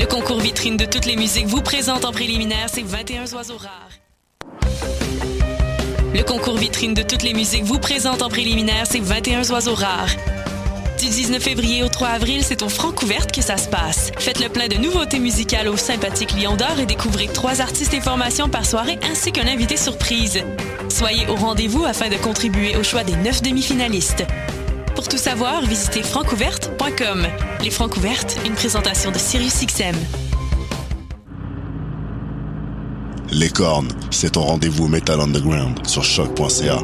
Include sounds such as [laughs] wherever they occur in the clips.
Le concours vitrine de toutes les musiques vous présente en préliminaire ces 21 oiseaux rares. Le concours vitrine de toutes les musiques vous présente en préliminaire ces 21 oiseaux rares. Du 19 février au 3 avril, c'est au Francouverte que ça se passe. Faites le plein de nouveautés musicales au sympathique Lion d'Or et découvrez trois artistes et formations par soirée ainsi qu'un invité surprise. Soyez au rendez-vous afin de contribuer au choix des neuf demi-finalistes. Pour tout savoir, visitez francouverte.com. Les Francouvertes, une présentation de SiriusXM. Les cornes, c'est ton rendez-vous Metal Underground sur choc.ca.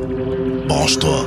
Branche-toi.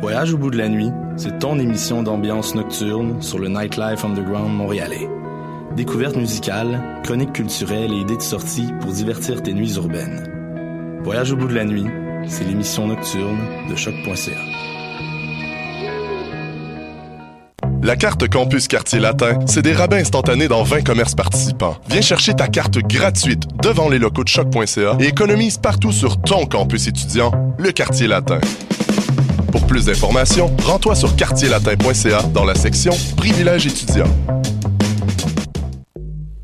Voyage au bout de la nuit, c'est ton émission d'ambiance nocturne sur le Nightlife Underground montréalais. Découvertes musicales, chroniques culturelles et idées de sortie pour divertir tes nuits urbaines. Voyage au bout de la nuit, c'est l'émission nocturne de choc.ca. La carte Campus Quartier Latin, c'est des rabais instantanés dans 20 commerces participants. Viens chercher ta carte gratuite devant les locaux de choc.ca et économise partout sur ton campus étudiant, le Quartier Latin. Pour plus d'informations, rends-toi sur quartierlatin.ca dans la section Privilèges étudiants.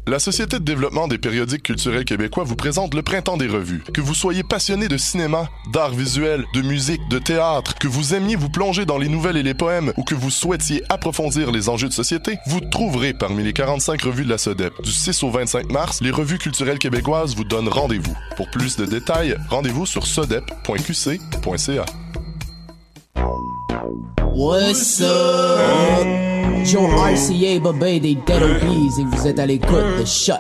La Société de développement des périodiques culturels québécois vous présente le Printemps des revues. Que vous soyez passionné de cinéma, d'art visuel, de musique, de théâtre, que vous aimiez vous plonger dans les nouvelles et les poèmes ou que vous souhaitiez approfondir les enjeux de société, vous trouverez parmi les 45 revues de la SODEP. Du 6 au 25 mars, les revues culturelles québécoises vous donnent rendez-vous. Pour plus de détails, rendez-vous sur sodep.qc.ca. What's up? Joe RCA, Babé des Dead Obies et vous êtes à l'écoute de Shot.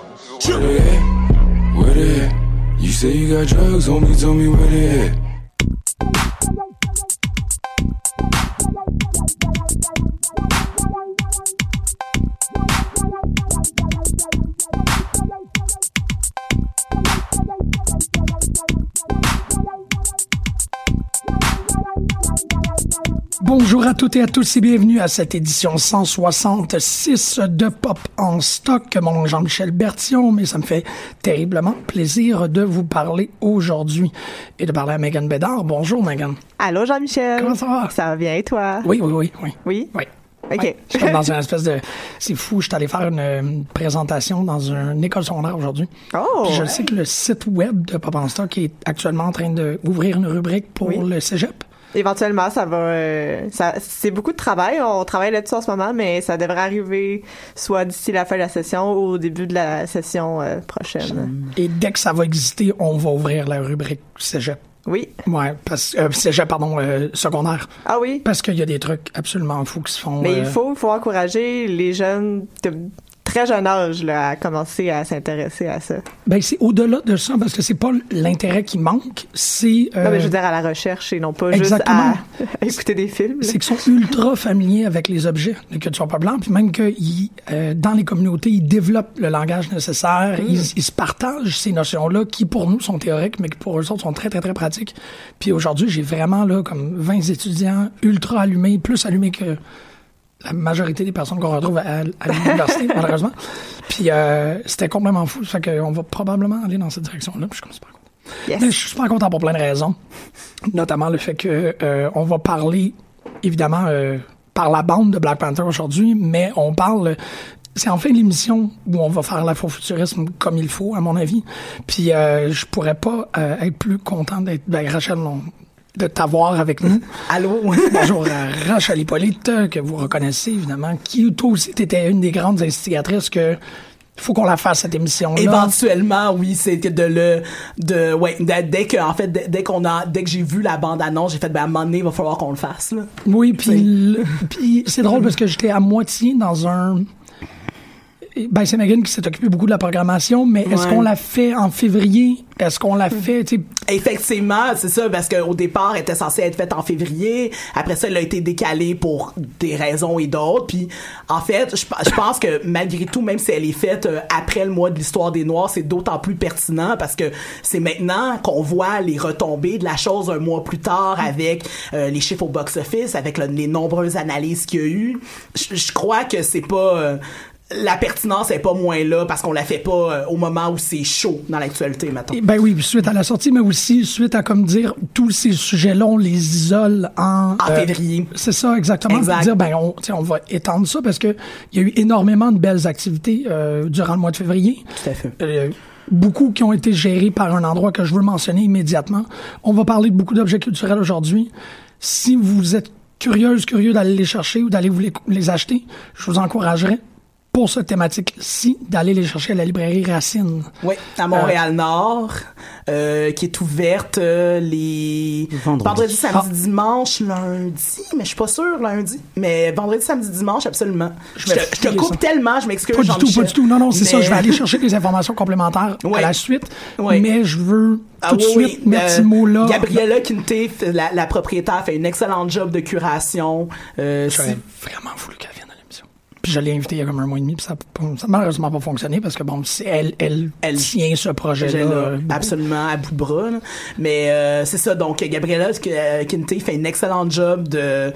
Where they at? Where they at? You say you got drugs, homie, tell me where they at. Bonjour à toutes et à tous et bienvenue à cette édition 166 de Pop en stock. Mon nom est Jean-Michel Bertillon, mais ça me fait terriblement plaisir de vous parler aujourd'hui et de parler à Megan Bédard. Bonjour Megan. Allô Jean-Michel. Comment ça va? Ça va bien et toi? Oui, oui, oui, oui. Oui? Oui. OK. Ouais, je suis comme dans une espèce de... C'est fou, je suis allé faire une, présentation dans une école secondaire aujourd'hui. Oh! Puis je sais que le site web de Pop en stock est actuellement en train d'ouvrir une rubrique pour Oui. le cégep. Éventuellement, ça va... euh, ça, c'est beaucoup de travail. On travaille là-dessus en ce moment, mais ça devrait arriver soit d'ici la fin de la session ou au début de la session euh, prochaine. Et dès que ça va exister, on va ouvrir la rubrique cégep. Oui. Ouais, parce euh, cégep, pardon, euh, secondaire. Ah oui? Parce qu'il y a des trucs absolument fous qui se font. Mais il faut, il faut encourager les jeunes de très jeune âge là, à commencer à s'intéresser à ça. Ben c'est au-delà de ça parce que c'est pas l'intérêt qui manque, c'est. euh, Non, mais je veux dire à la recherche et non pas Exactement. juste à, à [laughs] écouter des films. là. c'est qu'ils sont ultra familiers avec les objets de culture pas blanc, puis même que ils, euh, dans les communautés, ils développent le langage nécessaire, Mm. ils, ils se partagent ces notions-là qui pour nous sont théoriques, mais qui pour eux autres sont très très très pratiques. Puis aujourd'hui, j'ai vraiment là comme 20 étudiants ultra allumés, plus allumés que la majorité des personnes qu'on retrouve à, à l'université, [laughs] malheureusement. Puis euh, c'était complètement fou. Ça fait qu'on va probablement aller dans cette direction-là. Puis je suis super content. Yes. Mais je suis super content pour plein de raisons. Notamment le fait que euh, on va parler, évidemment, euh, par la bande de Black Panther aujourd'hui, mais on parle. C'est en fin d'émission où on va faire l'afrofuturisme comme il faut, à mon avis. Puis euh, je pourrais pas euh, être plus content d'être ben, Rachel, on- de t'avoir avec nous. Allô? [laughs] Bonjour à Rachel Hippolyte, euh, que vous reconnaissez évidemment, qui toi aussi t'étais une des grandes instigatrices que faut qu'on la fasse cette émission-là. Éventuellement, oui, c'était de le, de, ouais, dès, dès que, en fait, dès, dès qu'on a, dès que j'ai vu la bande-annonce, j'ai fait, ben, à un moment donné, il va falloir qu'on le fasse, là. Oui, puis puis c'est drôle parce que j'étais à moitié dans un Ben, c'est Megan qui s'est occupée beaucoup de la programmation, mais est-ce Ouais. qu'on l'a fait en février? Est-ce qu'on l'a fait, Effectivement, c'est ça, parce qu'au départ, elle était censée être faite en février. Après ça, elle a été décalée pour des raisons et d'autres. Puis, en fait, je, je pense que malgré tout, même si elle est faite euh, après le mois de l'histoire des Noirs, c'est d'autant plus pertinent parce que c'est maintenant qu'on voit les retombées de la chose un mois plus tard avec euh, les chiffres au box-office, avec le- les nombreuses analyses qu'il y a eu. Je, je crois que c'est pas... euh, la pertinence est pas moins là parce qu'on la fait pas euh, au moment où c'est chaud dans l'actualité, maintenant. Ben oui, suite à la sortie, mais aussi suite à, comme dire, tous ces sujets-là, on les isole en... En euh, février. C'est ça, exactement. Exact. Pour dire, ben, on, on va étendre ça parce que il y a eu énormément de belles activités euh, durant le mois de février. Tout à fait. Euh, beaucoup qui ont été gérés par un endroit que je veux mentionner immédiatement. On va parler de beaucoup d'objets culturels aujourd'hui. Si vous êtes curieuse, curieux d'aller les chercher ou d'aller vous les, les acheter, je vous encouragerais pour cette thématique-ci d'aller les chercher à la librairie Racine. Oui, à Montréal-Nord, euh, qui est ouverte euh, les Vendredi. samedi, dimanche, lundi, mais je suis pas sûre lundi, mais vendredi, samedi, dimanche, absolument. Je, te, je te fouiller coupe ça. tellement, je m'excuse. Pas du tout, pas du tout. Non, non, c'est ça. Je vais aller chercher des informations complémentaires à la suite. Ouais. Mais je veux Ah tout de oui, suite oui, mettre euh, ce mot-là. Gabriella Quinte, fait- la, la propriétaire, fait une excellente job de curation. Euh, J'aurais si- vraiment voulu qu'elle vienne. Puis je l'ai invitée il y a comme un mois et demi, puis ça n'a malheureusement pas fonctionné parce que bon, elle, elle, Elle- tient ce projet-là. euh, absolument à bout de bras. là. Mais euh, c'est ça, donc Gabriella euh, Quinte fait une excellente job de,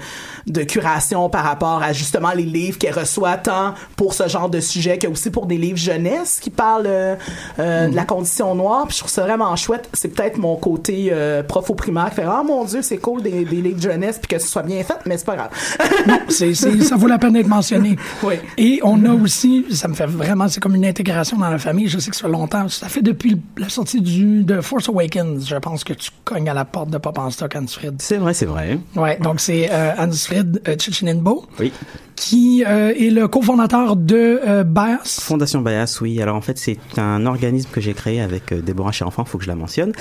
de curation par rapport à justement les livres qu'elle reçoit, tant pour ce genre de sujet que aussi pour des livres jeunesse qui parlent euh, euh, de la condition noire. Puis je trouve ça vraiment chouette. C'est peut-être mon côté euh, prof au primaire qui fait « Ah mon Dieu, c'est cool des, des livres jeunesse puis que ce soit bien fait, mais c'est pas grave. Non, c'est, c'est- ça vaut la peine d'être mentionné. [laughs] Oui. Et on a aussi, ça me fait vraiment, c'est comme une intégration dans la famille. Je sais que ça fait longtemps. Ça fait depuis la sortie du, de Force Awakens. Je pense que tu cognes à la porte de Pop en stock, Ansfrid. C'est vrai, c'est vrai. Ouais, donc c'est euh, Ansfrid euh, Chichinenbo, Oui. Qui euh, est le cofondateur de euh, Bias. Fondation Bias, oui. Alors en fait, c'est un organisme que j'ai créé avec euh, Déborah Cherenfant, faut que je la mentionne,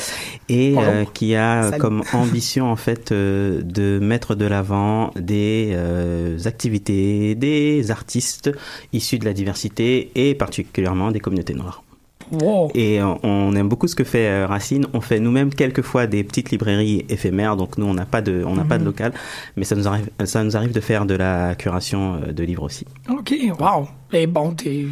et euh, qui a Salut. comme [laughs] ambition en fait euh, de mettre de l'avant des euh, activités, des artistes issus de la diversité et particulièrement des communautés noires. Wow. Et on aime beaucoup ce que fait euh, Racine. On fait nous-mêmes quelquefois des petites librairies éphémères, donc nous on n'a pas de, on n'a pas de Mhm. local, mais ça nous arrive, ça nous arrive de faire de la curation euh, de livres aussi. OK, wow. Et bon, t'es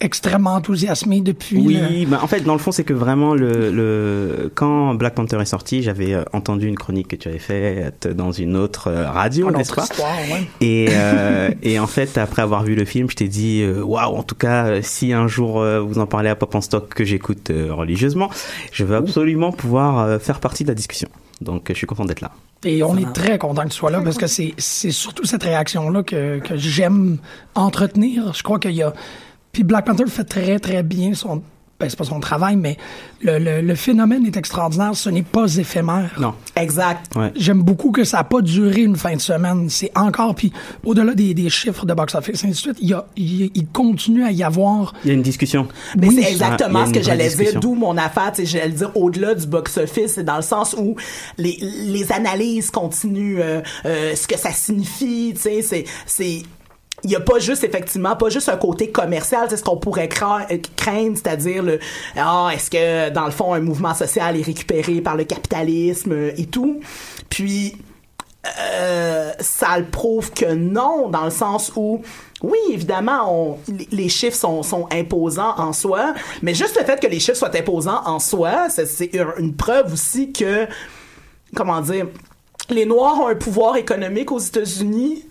extrêmement enthousiasmé depuis. Oui, le- bah, en fait, dans le fond, c'est que vraiment, le, le, quand Black Panther est sorti, j'avais euh, entendu une chronique que tu avais faite dans une autre euh, radio, n'est-ce pas? histoire, ouais. et, euh, [laughs] et en fait, après avoir vu le film, je t'ai dit, euh, waouh, en tout cas, si un jour vous en parlez à Pop en Stock que j'écoute religieusement, je veux absolument pouvoir faire partie de la discussion. Donc, je suis content d'être là. Et on est très content que tu sois là parce que c'est c'est surtout cette réaction-là que, que j'aime entretenir. Je crois qu'il y a. Puis Black Panther fait très, très bien son. Ben, c'est pas son travail, mais le, le, le phénomène est extraordinaire. Ce n'est pas éphémère. Non. Exact. Ouais. J'aime beaucoup que ça n'a pas duré une fin de semaine. C'est encore, puis au-delà des, des chiffres de box-office, et ainsi de suite, il, y a, il, il continue à y avoir. Il y a une discussion. Mais Oui. c'est exactement a ce que j'allais discussion. dire, d'où mon affaire, j'allais dire au-delà du box-office, c'est dans le sens où les, les analyses continuent, euh, euh, ce que ça signifie, tu sais, c'est, c'est, il y a pas juste effectivement pas juste un côté commercial c'est ce qu'on pourrait euh, craindre c'est-à-dire le ah est-ce que dans le fond un mouvement social est récupéré par le capitalisme euh, et tout. Puis euh, ça le prouve que non, dans le sens où, oui, évidemment, les- chiffres sont, sont imposants en soi, mais juste le fait que les chiffres soient imposants en soi, c'est- une preuve aussi que, comment dire, les Noirs ont un pouvoir économique aux États-Unis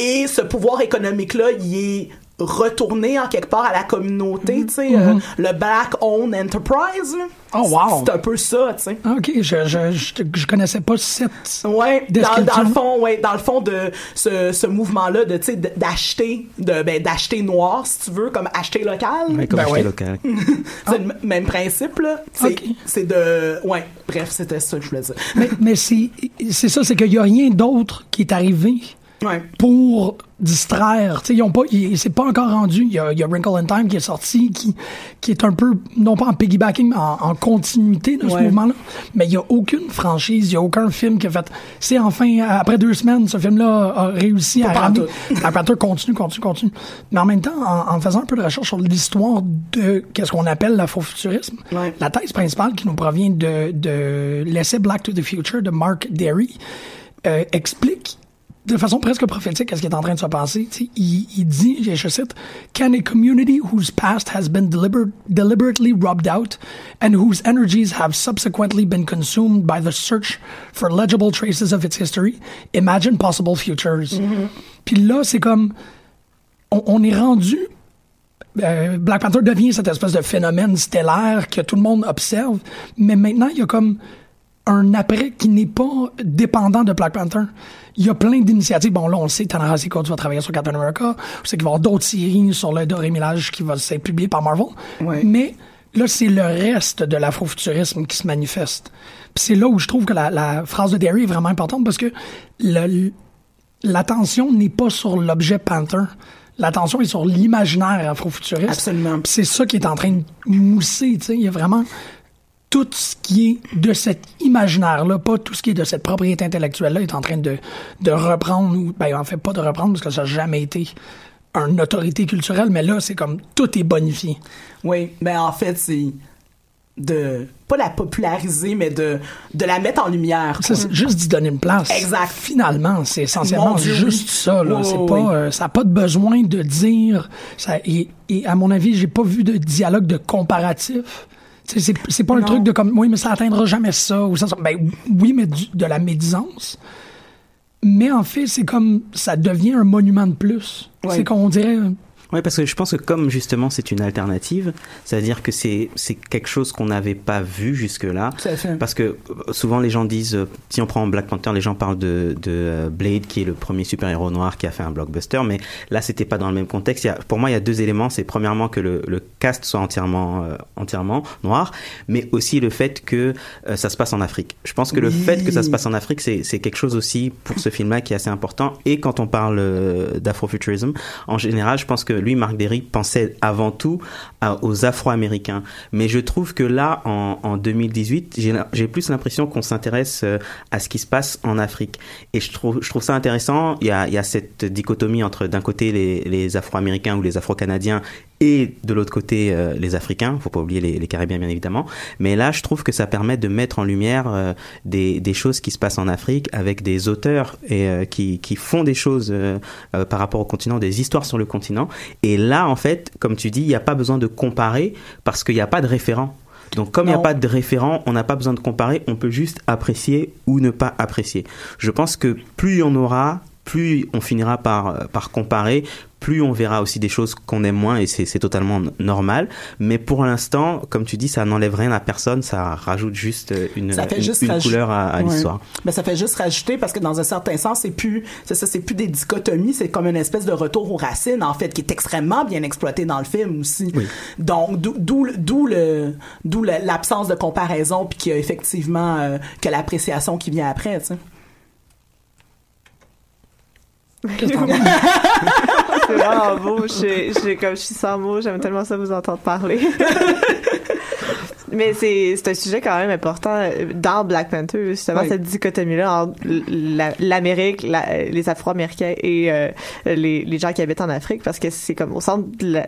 et ce pouvoir économique-là, il est retourné en quelque part à la communauté, tu sais, euh, le Black Owned Enterprise. Oh, wow. C'est un peu ça, tu sais. OK, je, je, je, je connaissais pas cette. Ouais, dans, description. dans le fond, ouais, dans le fond de ce, ce mouvement-là de, tu sais, d'acheter, de, ben, d'acheter noir, si tu veux, comme acheter local. Ouais, comme Ben acheter ouais. local. [laughs] C'est le même principe, là. C'est, Ok. c'est de, ouais, bref, c'était ça que je voulais dire. Mais, mais c'est c'est ça, c'est qu'il y a rien d'autre qui est arrivé pour distraire. T'sais, ils ont pas, c'est pas encore rendu. Il y, a, il y a Wrinkle in Time qui est sorti, qui, qui est un peu, non pas en piggybacking, mais en, en continuité de ce Ouais. mouvement-là. Mais il y a aucune franchise, il y a aucun film qui a fait. C'est enfin, après deux semaines, ce film-là a réussi Pas à ramener. Panther continue, continue, continue. Mais en même temps, en, en faisant un peu de recherche sur l'histoire de qu'est-ce qu'on appelle l'afrofuturisme, la thèse principale qui nous provient de, de l'essai Black to the Future de Mark Derry euh, explique de façon presque prophétique à ce qui est en train de se passer. Il, il dit, je cite, Can a community whose past has been deliber- deliberately rubbed out and whose energies have subsequently been consumed by the search for legible traces of its history imagine possible futures? Puis là, c'est comme, on, on est rendu euh, Black Panther devient cette espèce de phénomène stellaire que tout le monde observe, mais maintenant, il y a comme un après qui n'est pas dépendant de Black Panther. Il y a plein d'initiatives. Bon, là, on le sait, Ta-Nehisi Coates va travailler sur Captain America. Je sais qu'il va y avoir d'autres séries sur le Doré Millage qui va être publié par Marvel. Mais là, c'est le reste de l'afrofuturisme qui se manifeste. Puis c'est là où je trouve que la, la phrase de Derry est vraiment importante parce que l'attention n'est pas sur l'objet Panther. L'attention est sur l'imaginaire afrofuturiste. Absolument. C'est ça qui est en train de mousser, tu sais. Il y a vraiment tout ce qui est de cet imaginaire-là, pas tout ce qui est de cette propriété intellectuelle-là, est en train de, de reprendre, ou, ben, en fait, pas de reprendre, parce que ça n'a jamais été une autorité culturelle, mais là, c'est comme tout est bonifié. Oui, mais en fait, c'est de pas la populariser, mais de, de la mettre en lumière. C'est juste d'y donner une place. Exact. Finalement, c'est essentiellement Dieu, juste oui. ça. Là. C'est pas, oui. euh, ça n'a pas de besoin de dire. Ça, et, et à mon avis, j'ai pas vu de dialogue de comparatif. C'est pas un Non. truc de comme oui, mais ça atteindra jamais ça ou ça. ça. Ben oui, mais du- de la médisance. Mais en fait, c'est comme ça devient un monument de plus. Ouais. C'est qu'on dirait. Oui, parce que je pense que comme justement c'est une alternative, c'est-à-dire que c'est c'est quelque chose qu'on n'avait pas vu jusque-là. Parce que euh, souvent les gens disent, euh, si on prend Black Panther, les gens parlent de, de euh, Blade qui est le premier super-héros noir qui a fait un blockbuster, mais là c'était pas dans le même contexte. Il y a, pour moi, il y a deux éléments. C'est premièrement que le, le cast soit entièrement euh, entièrement noir, mais aussi le fait que euh, ça se passe en Afrique. Je pense que le Oui. fait que ça se passe en Afrique, c'est c'est quelque chose aussi pour ce film-là qui est assez important. Et quand on parle euh, d'afrofuturisme, en général, je pense que lui, Marc Derry, pensait avant tout aux Afro-Américains. Mais je trouve que là, en, en 2018, j'ai plus l'impression qu'on s'intéresse euh, à ce qui se passe en Afrique. Et je trouve, ça intéressant. Il y a, cette dichotomie entre d'un côté les Afro-Américains ou les Afro-Canadiens et de l'autre côté euh, les Africains. Faut pas oublier les, les Carabiens bien évidemment. Mais là, je trouve que ça permet de mettre en lumière euh, des, des choses qui se passent en Afrique avec des auteurs et euh, qui, qui font des choses euh, euh, par rapport au continent, des histoires sur le continent. Et là, en fait, comme tu dis, il n'y a pas besoin de comparer parce qu'il n'y a pas de référent. Donc comme il n'y a pas de référent, on n'a pas besoin de comparer, on peut juste apprécier ou ne pas apprécier. Je pense que plus il y en aura, plus on finira par, euh, par comparer, plus on verra aussi des choses qu'on aime moins et c'est totalement normal. Mais pour l'instant, comme tu dis, ça n'enlève rien à personne, ça rajoute juste euh, une, juste couleur à, l'histoire. Mais ça fait juste rajouter parce que dans un certain sens, c'est plus, c'est ça, c'est plus des dichotomies, c'est comme une espèce de retour aux racines en fait qui est extrêmement bien exploité dans le film aussi. Donc d'où d'où le- l'absence de comparaison puis qu'il y a effectivement euh, que l'appréciation qui vient après, tu sais. Qu'est-ce que t'en penses? [laughs] C'est vraiment beau. Je, je, comme je suis sans mots, j'aime tellement ça vous entendre parler. Mais c'est c'est un sujet quand même important euh, dans Black Panther, justement, Oui. cette dichotomie-là entre la- l'Amérique, la- les Afro-Américains et euh, les, les gens qui habitent en Afrique, parce que c'est comme au centre de la-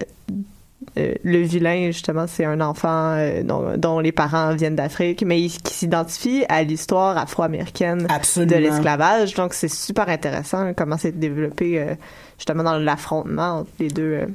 euh, le vilain, justement, c'est un enfant euh, dont, dont les parents viennent d'Afrique, mais qui s'identifie à l'histoire afro-américaine de l'esclavage. Donc, c'est super intéressant comment c'est développé euh, justement dans l'affrontement entre les deux. euh.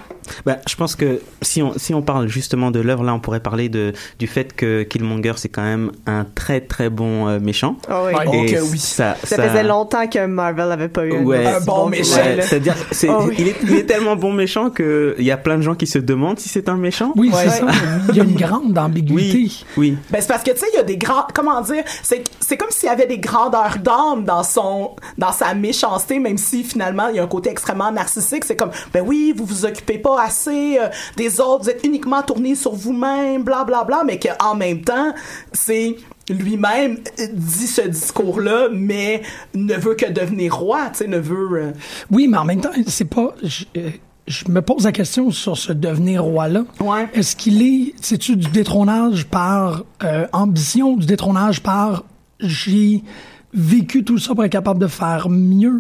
Bah, je pense que si on, si on parle justement de l'œuvre, là, on pourrait parler de, du fait que Killmonger, c'est quand même un très très bon euh, méchant. Ah oui. Oh, Et que oui. Ça, Ça, faisait longtemps que Marvel avait pas eu un- Ouais. Un bon méchant. Ouais, c'est-à-dire, c'est- Oh oui. il, est, il est tellement bon méchant que il y a plein de gens qui se demandent si c'est un méchant. Oui, Ouais. c'est ça. Il y a une grande ambiguïté. Oui, oui. Ben, c'est parce que, tu sais, il y a des grands, comment dire, c'est, c'est comme s'il y avait des grandeurs d'âme dans son, dans sa méchanceté, même si finalement, il y a un côté extrêmement narcissique. C'est comme, ben oui, vous vous occupez pas assez euh, des autres, vous êtes uniquement tourné sur vous-même, bla, bla, bla, mais qu'en même temps, c'est, lui-même euh, dit ce discours-là, mais ne veut que devenir roi, tu sais, ne veut... euh, Oui, mais en même temps, c'est pas. Je, je me pose la question sur ce devenir roi-là. Est-ce qu'il est. C'est-tu du détrônage par euh, ambition, du détrônage par j'ai vécu tout ça pour être capable de faire mieux?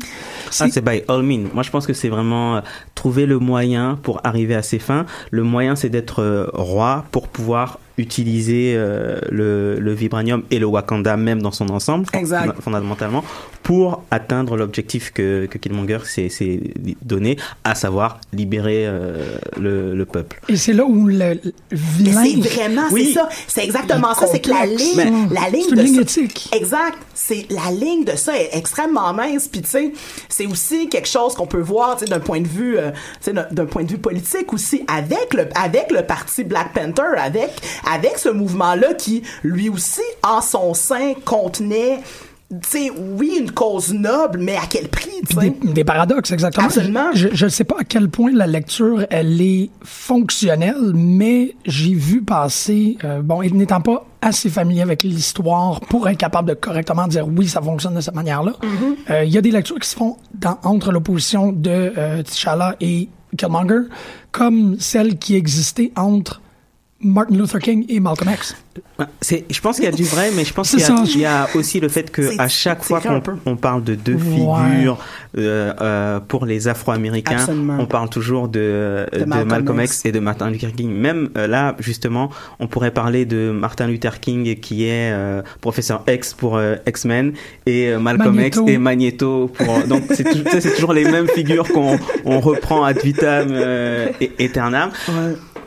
Ah, c'est by all means. Moi, je pense que c'est vraiment euh, trouver le moyen pour arriver à ses fins. Le moyen, c'est d'être euh, roi pour pouvoir utiliser euh, le, le vibranium et le Wakanda même dans son ensemble, Exact. fond- fondamentalement, pour atteindre l'objectif que, que Killmonger s'est s'est donné, à savoir libérer euh, le, le peuple. Et c'est là où le, vilain. C'est vraiment, Oui. c'est ça. C'est exactement ça. C'est que la ligne, Mais- la ligne C'est une de ligne ça- éthique. Exact. C'est la ligne de ça est extrêmement mince. Puis tu sais, c'est aussi quelque chose qu'on peut voir, d'un point de vue, euh, d'un- point de vue politique aussi, avec le, avec le parti Black Panther, avec, avec ce mouvement-là qui, lui aussi, en son sein, contenait sais, oui, une cause noble, mais à quel prix? Des, des paradoxes, exactement. Absolument. Je ne sais pas à quel point la lecture, elle est fonctionnelle, mais j'ai vu passer, euh, bon, et n'étant pas assez familier avec l'histoire pour être capable de correctement dire oui, ça fonctionne de cette manière-là, euh, il y a des lectures qui se font dans, entre l'opposition de euh, T'Challa et Killmonger, comme celle qui existait entre Martin Luther King et Malcolm X. C'est, je pense qu'il y a du vrai, mais je pense qu'il y a, y aussi le fait que à chaque fois qu'on on parle de deux Ouais. figures euh, euh, pour les Afro-Américains, on parle toujours de, de, Malcolm Malcolm, X. X et de Martin Luther King. Même euh, là, justement, on pourrait parler de Martin Luther King qui est euh, professeur X pour euh, X-Men et euh, Malcolm Magneto. X et Magneto pour. donc [laughs] c'est toujours les mêmes figures qu'on on reprend ad vitam euh, et aeternam.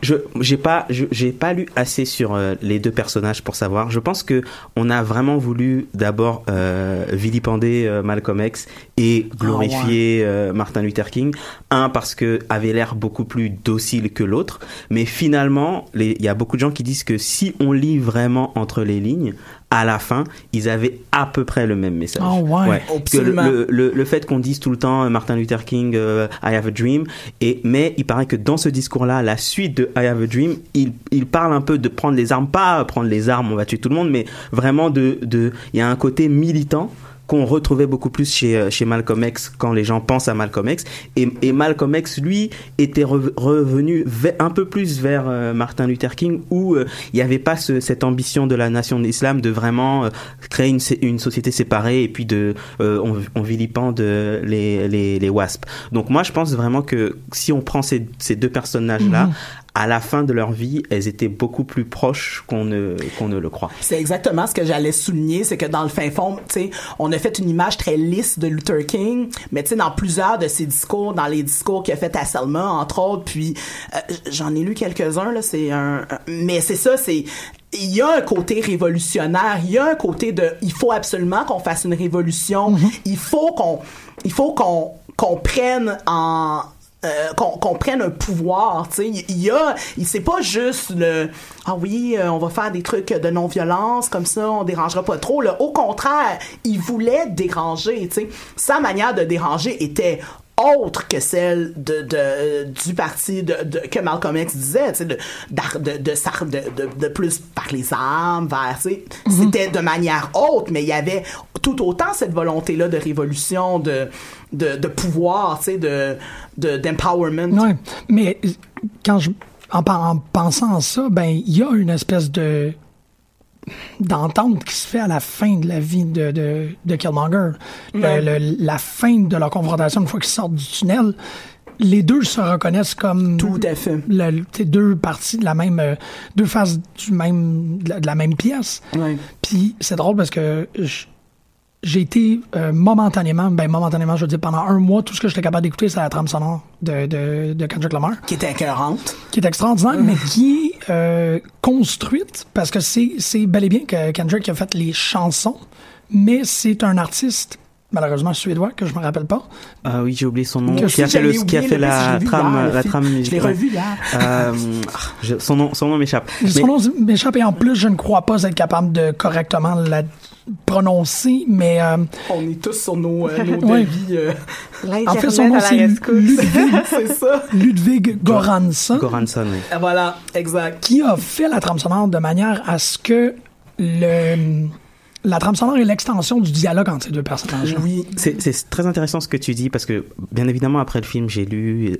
Je j'ai pas j'ai pas lu assez sur euh, les deux personnages pour savoir. Je pense que on a vraiment voulu d'abord euh, vilipender euh, Malcolm X et glorifier euh, Martin Luther King. Un parce que avait l'air beaucoup plus docile que l'autre, mais finalement il y a beaucoup de gens qui disent que si on lit vraiment entre les lignes, à la fin, ils avaient à peu près le même message. Oh, ouais. Parce que le, fait qu'on dise tout le temps euh, Martin Luther King, euh, I have a dream, et mais il paraît que dans ce discours-là, la suite de I have a dream, il, il parle un peu de prendre les armes, pas prendre les armes, on va tuer tout le monde, mais vraiment de, de, il y a un côté militant qu'on retrouvait beaucoup plus chez, euh, chez Malcolm X quand les gens pensent à Malcolm X. Et, et Malcolm X, lui, était re- revenu ve- un peu plus vers euh, Martin Luther King, où euh, il n'y avait pas ce- cette ambition de la nation de l'islam de vraiment créer une, société séparée et puis de on, on vilipende les, les, les WASP. Donc moi, je pense vraiment que si on prend ces, ces deux personnages-là, Mhm. À la fin de leur vie, elles étaient beaucoup plus proches qu'on ne, qu'on ne le croit. C'est exactement ce que j'allais souligner, c'est que dans le fin fond, tu sais, on a fait une image très lisse de Luther King, mais tu sais, dans plusieurs de ses discours, dans les discours qu'il a fait à Selma, entre autres, puis euh, j'en ai lu quelques-uns, là, c'est un, un- mais c'est ça, c'est, il y a un côté révolutionnaire, il y a un côté de, il faut absolument qu'on fasse une révolution, il faut qu'on, il faut qu'on, qu'on prenne en, euh, qu'on qu'on prenne un pouvoir, il y a, c'est pas juste le ah oui, euh, on va faire des trucs de non-violence comme ça, on dérangera pas trop. Là. Au contraire, il voulait déranger, tu sais, sa manière de déranger était autre que celle de, de du parti de, de- que Malcolm X disait, de, de, plus par les armes, vers, sais, c'était de manière haute, mais il y avait tout autant cette volonté-là de révolution, de, de, de pouvoir, tu sais, de, de, d'empowerment. Ouais, mais euh, quand je en pensant à ça, ben il y a une espèce de d'entente qui se fait à la fin de la vie de, de, de Killmonger. Le- le- la fin de leur confrontation, une fois qu'ils sortent du tunnel, les deux se reconnaissent comme Tout à fait. le- deux parties de la même euh, deux faces du même de la, de la même pièce. Puis c'est drôle parce que j'ai été euh, momentanément, ben momentanément, je veux dire pendant un mois, tout ce que j'étais capable d'écouter, c'est la trame sonore de, de, de Kendrick Lamar Qui était écœurante. qui est extraordinaire, mais [laughs] qui est euh, construite parce que c'est bel et bien que Kendrick a fait les chansons, mais c'est un artiste malheureusement suédois que je me rappelle pas. Ah oui, j'ai oublié son nom. Qui a fait, le, qui a fait la trame, la trame. Je l'ai revu hier. Euh, ah, je- son nom, son nom m'échappe. Mais- Son nom m'échappe et en plus je ne crois pas être capable de correctement la prononcer, mais euh, On est tous sur nos, euh, nos [laughs] Ouais. devis. euh, en fait son nom c'est. Ludwig. [laughs] Ludwig Goransson. Goranson, oui. Ah, Voilà, exact. qui a fait la trame sonore de manière à ce que le la trame sonore est l'extension du dialogue entre ces deux personnages. Oui. C'est très intéressant ce que tu dis parce que, bien évidemment, après le film, j'ai lu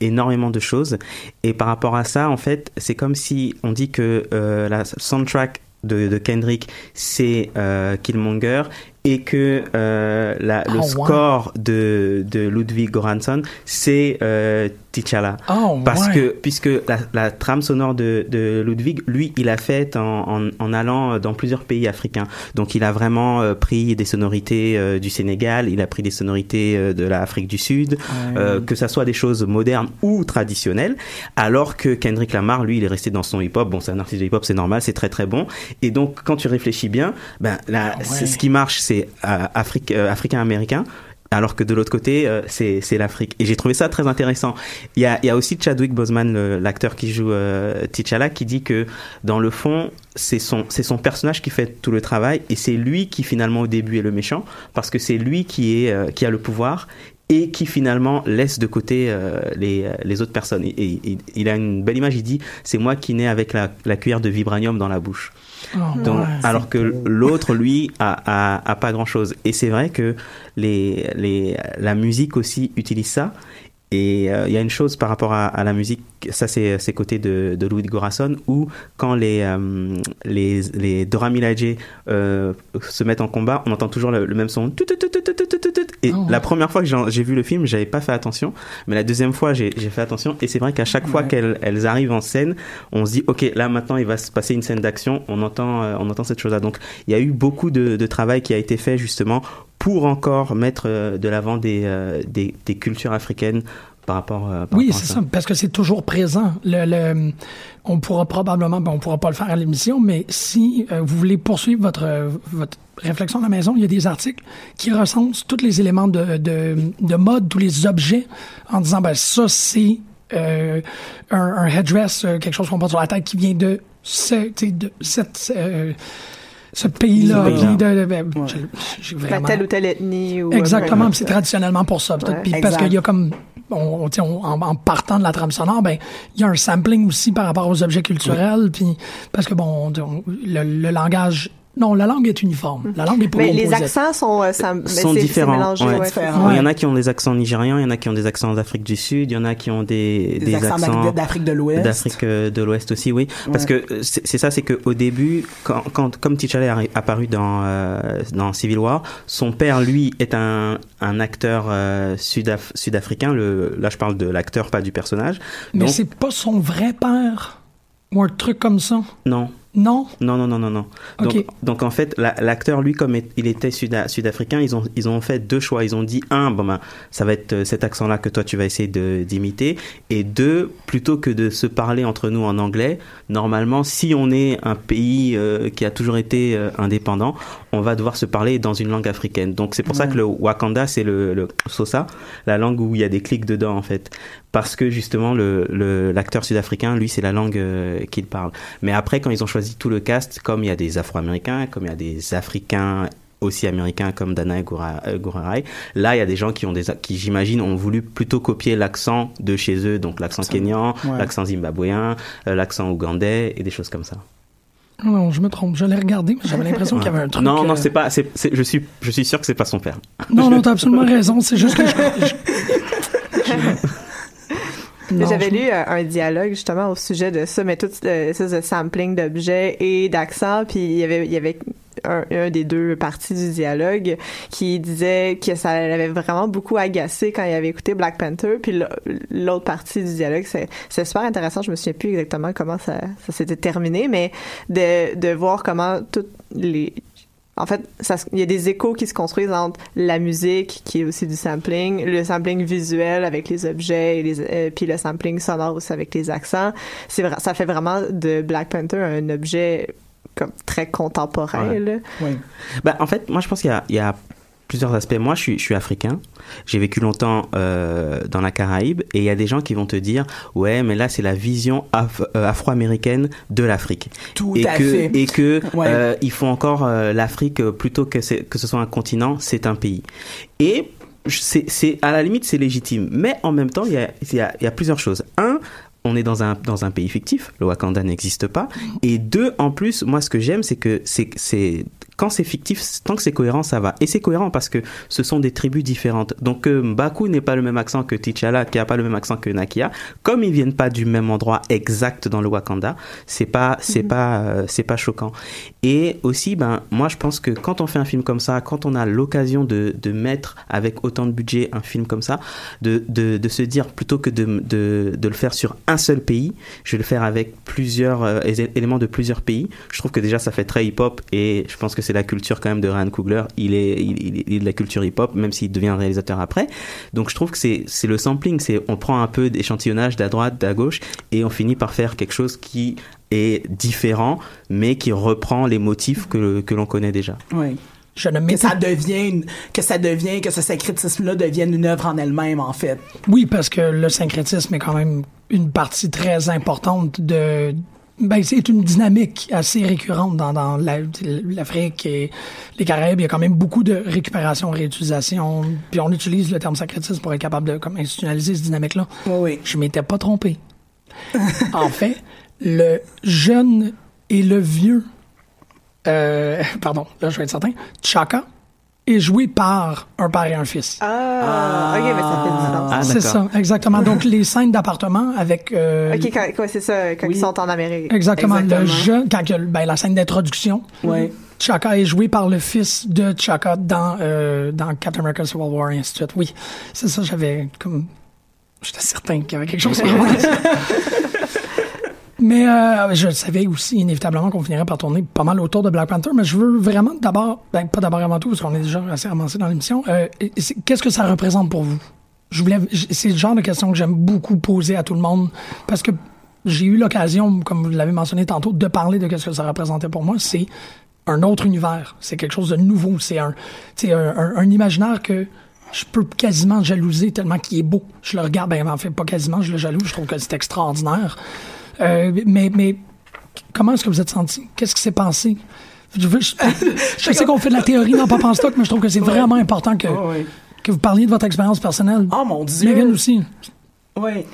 énormément de choses. Et par rapport à ça, en fait, c'est comme si on dit que euh, la soundtrack de, de Kendrick, c'est euh, Killmonger et que euh, la- le Ah, score de, de Ludwig Göransson, c'est euh, T'Challa. Oh, Parce ouais. que puisque la, la trame sonore de, de Ludwig, lui, il a fait en, en, en allant dans plusieurs pays africains. Donc il a vraiment euh, pris des sonorités euh, du Sénégal, il a pris des sonorités euh, de l'Afrique du Sud, euh, que ça soit des choses modernes ou traditionnelles. Alors que Kendrick Lamar, lui, il est resté dans son hip-hop. Bon, c'est un artiste de hip-hop, c'est normal, c'est très très bon. Et donc quand tu réfléchis bien, ben là, c'est ce qui marche, c'est euh, euh, africain-américain. Alors que de l'autre côté, euh, c'est l'Afrique. Et j'ai trouvé ça très intéressant. Il y a, y a aussi Chadwick Boseman, l'acteur qui joue euh, T'Challa, qui dit que dans le fond, c'est son, son personnage qui fait tout le travail et c'est lui qui finalement au début est le méchant parce que c'est lui qui, est, euh, qui a le pouvoir et qui finalement laisse de côté euh, les, les autres personnes. Et- et il a une belle image, il dit c'est moi qui nais avec la, la cuillère de vibranium dans la bouche. Oh, Donc, ouais. alors que l'autre, lui, a, a, a pas grand chose. Et c'est vrai que les, les, la musique aussi utilise ça. Et euh, il y a une chose par rapport à, à la musique, ça c'est c'est côté de, de Louis Gorasson, où quand les, euh, les, les Dora Milaje euh, se mettent en combat, on entend toujours le, le même son. Et Oh. la première fois que j'ai vu le film, j'avais pas fait attention, mais la deuxième fois j'ai fait attention. Et c'est vrai qu'à chaque fois Ouais. qu'elles elles arrivent en scène, on se dit ok là maintenant il va se passer une scène d'action, on entend on entend cette chose-là. Donc il y a eu beaucoup de, de travail qui a été fait justement pour encore mettre euh, de l'avant des, euh, des, des cultures africaines par rapport, euh, par Oui, c'est ça, parce que c'est toujours présent. Le, le- on pourra probablement, ben, on pourra pas le faire à l'émission, mais si euh, vous voulez poursuivre votre, votre réflexion à la maison, il y a des articles qui recensent tous les éléments de, de, de mode, tous les objets, en disant, ben, ça, c'est euh, un, un headdress, quelque chose qu'on porte sur la tête qui vient de ce, de cette, ce pays-là. De- de- ben, Ben, vraiment- telle ou telle ethnie. Ou, Exactement, puis c'est traditionnellement pour ça. Ouais. Puis parce qu'il y a comme, on, en, en partant de la trame sonore, ben il y a un sampling aussi par rapport aux objets culturels, puis parce que bon, on- le, le langage, non, la langue est uniforme. La langue est pas Mais les accents sont, euh, ça, sont différents. ouais. ouais. Différents. Il y en a qui ont des accents nigérians, il y en a qui ont des accents d'Afrique du Sud, il y en a qui ont des, Des accents d'Afrique- de l'Ouest. D'Afrique euh, de l'Ouest aussi, oui. Parce Ouais. que euh, c'est ça, c'est qu'au début, quand, quand, comme T'Challa est apparu dans, euh, dans Civil War, son père, lui, est un, un acteur euh, sudaf- sud-africain. Là, je parle de l'acteur, pas du personnage. Mais c'est pas son vrai père ou un truc comme ça? non. Non. Non, non, non, non, non. Donc, Ok. donc en fait, la- l'acteur, lui, comme est- il était sud- sud-africain, ils ont, ils ont fait deux choix. Ils ont dit, un, bon ben, ça va être euh, cet accent-là que toi, tu vas essayer de- d'imiter. Et deux, plutôt que de se parler entre nous en anglais, normalement, si on est un pays euh, qui a toujours été euh, indépendant, on va devoir se parler dans une langue africaine. Donc c'est pour ça que le Wakanda, c'est le, le Xhosa, la langue où il y a des clics dedans, en fait. Parce que justement, le- l'acteur sud-africain, lui, c'est la langue euh, qu'il parle. Mais après, quand ils ont choisi tout le cast, comme il y a des Afro-Américains, comme il y a des Africains aussi américains comme Dana Goura- euh, Gouraray, là, il y a des gens qui ont des, qui, j'imagine, ont voulu plutôt copier l'accent de chez eux, donc l'accent kényan, ouais. l'accent zimbabwéen, euh, l'accent ougandais et des choses comme ça. Non, je me trompe. Je l'ai regardé, mais j'avais l'impression qu'il y avait un truc. Non, non, euh, c'est pas, c'est, c'est- je suis, je suis sûr que c'est pas son père. Non, non, t'as absolument raison. C'est juste que je. [laughs] je- J'avais lu euh, un dialogue justement au sujet de ça, mais tout euh, ça, sampling d'objets et d'accents, puis il y avait, il y avait un, un des deux parties du dialogue qui disait que ça l'avait vraiment beaucoup agacé quand il avait écouté Black Panther, puis l'autre partie du dialogue, c'est c'est super intéressant. Je me souviens plus exactement comment ça, ça s'était terminé, mais de, de voir comment toutes les en fait, il y a des échos qui se construisent entre la musique, qui est aussi du sampling, le sampling visuel avec les objets, et les, euh, puis le sampling sonore aussi avec les accents. C'est vrai, ça fait vraiment de Black Panther un objet comme très contemporain. Ouais. Là. Oui. Bah, en fait, moi, je pense qu'il y a, il y a plusieurs aspects. Moi, je suis, je suis africain. J'ai vécu longtemps euh, dans la Caraïbe. Et il y a des gens qui vont te dire, ouais, mais là, c'est la vision af- euh, afro-américaine de l'Afrique. Tout et à que, fait. Et que Ouais. euh, il faut encore euh, l'Afrique plutôt que, que ce soit un continent, c'est un pays. Et c'est, à la limite, c'est légitime. Mais en même temps, il y a, y a plusieurs choses. Un, on est dans un dans un pays fictif, le Wakanda n'existe pas. Et deux, en plus, moi ce que j'aime, c'est que c'est c'est quand c'est fictif, tant que c'est cohérent, ça va. Et c'est cohérent parce que ce sont des tribus différentes. Donc euh, Mbaku n'est pas le même accent que T'Challa, qui a pas le même accent que Nakia. Comme ils viennent pas du même endroit exact dans le Wakanda, c'est pas c'est pas euh, c'est pas choquant. Et aussi, ben moi je pense que quand on fait un film comme ça, quand on a l'occasion de, de mettre avec autant de budget un film comme ça, de, de, de se dire plutôt que de, de, de le faire sur un seul pays, je vais le faire avec plusieurs euh, élé- éléments de plusieurs pays. Je trouve que déjà ça fait très hip-hop et je pense que c'est la culture quand même de Ryan Coogler. Il est, il, il- il est de la culture hip-hop, même s'il devient un réalisateur après. Donc je trouve que c'est, c'est le sampling, c'est on prend un peu d'échantillonnage d'à droite, d'à gauche et on finit par faire quelque chose qui est différent, mais qui reprend les motifs que, que l'on connaît déjà. Oui. Je ne que ça devienne, que ça devient, que ce syncrétisme-là devienne une œuvre en elle-même, en fait. Oui, parce que le syncrétisme est quand même une partie très importante de. Ben, c'est une dynamique assez récurrente dans, dans la- l'Afrique et les Caraïbes. Il y a quand même beaucoup de récupération, réutilisation. Puis on utilise le terme syncrétisme pour être capable de comme, institutionnaliser cette dynamique-là. Oui, oui. Je m'étais pas trompé. [laughs] en fait, le jeune et le vieux, euh, [laughs] pardon, là je vais être certain, Chaka est joué par un père et un fils. Ah, ok, mais ça fait du sens. Ah, c'est ça, exactement. Donc [laughs] les scènes d'appartement avec euh, Ok, quand, quoi, c'est ça, quand ils sont en Amérique. exactement, Exactement. le jeune quand il y a, ben, la scène d'introduction. Ouais. Chaka est joué par le fils de Chaka dans euh, dans Captain America Civil War et ainsi de suite. Oui, c'est ça. J'avais comme j'étais certain qu'il y avait quelque chose. [laughs] [laughs] Mais euh, je savais aussi inévitablement qu'on finirait par tourner pas mal autour de Black Panther, mais je veux vraiment d'abord, ben, pas d'abord avant tout, parce qu'on est déjà assez avancé dans l'émission, euh, qu'est-ce que ça représente pour vous? Je voulais, c'est le genre de question que j'aime beaucoup poser à tout le monde, parce que j'ai eu l'occasion, comme vous l'avez mentionné tantôt, de parler de qu'est-ce que ça représentait pour moi. C'est un autre univers, c'est quelque chose de nouveau, c'est un, un- un imaginaire que je peux quasiment jalouser tellement qu'il est beau. Je le regarde, ben en fait pas quasiment, je le jalouse, je trouve que c'est extraordinaire. Euh, mais, mais comment est-ce que vous êtes senti? Qu'est-ce qui s'est passé? Je, veux- je- [laughs] je sais qu'on fait de la théorie dans Papa en stock, mais je trouve que c'est vraiment important que, ouais. que vous parliez de votre expérience personnelle. Oh mon dieu. Megan aussi. Oui.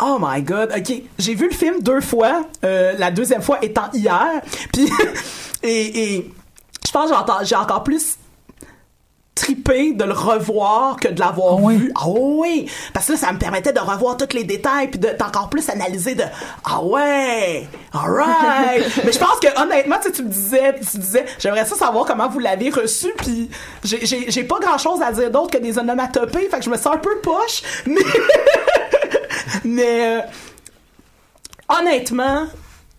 Oh my god. OK, j'ai vu le film deux fois, euh, la deuxième fois étant hier. Puis [laughs] et, et je pense que j'ai encore, j'ai encore plus trippé de le revoir que de l'avoir Ah oui? vu. Ah oui, parce que là ça me permettait de revoir tous les détails puis de d'encore plus analyser de ah ouais, alright. [laughs] Mais je pense que honnêtement, tu sais, tu me disais, tu disais, j'aimerais ça savoir comment vous l'avez reçu puis j'ai- pas grand chose à dire d'autre que des onomatopées, fait que je me sens un peu poche, [laughs] mais mais euh, honnêtement,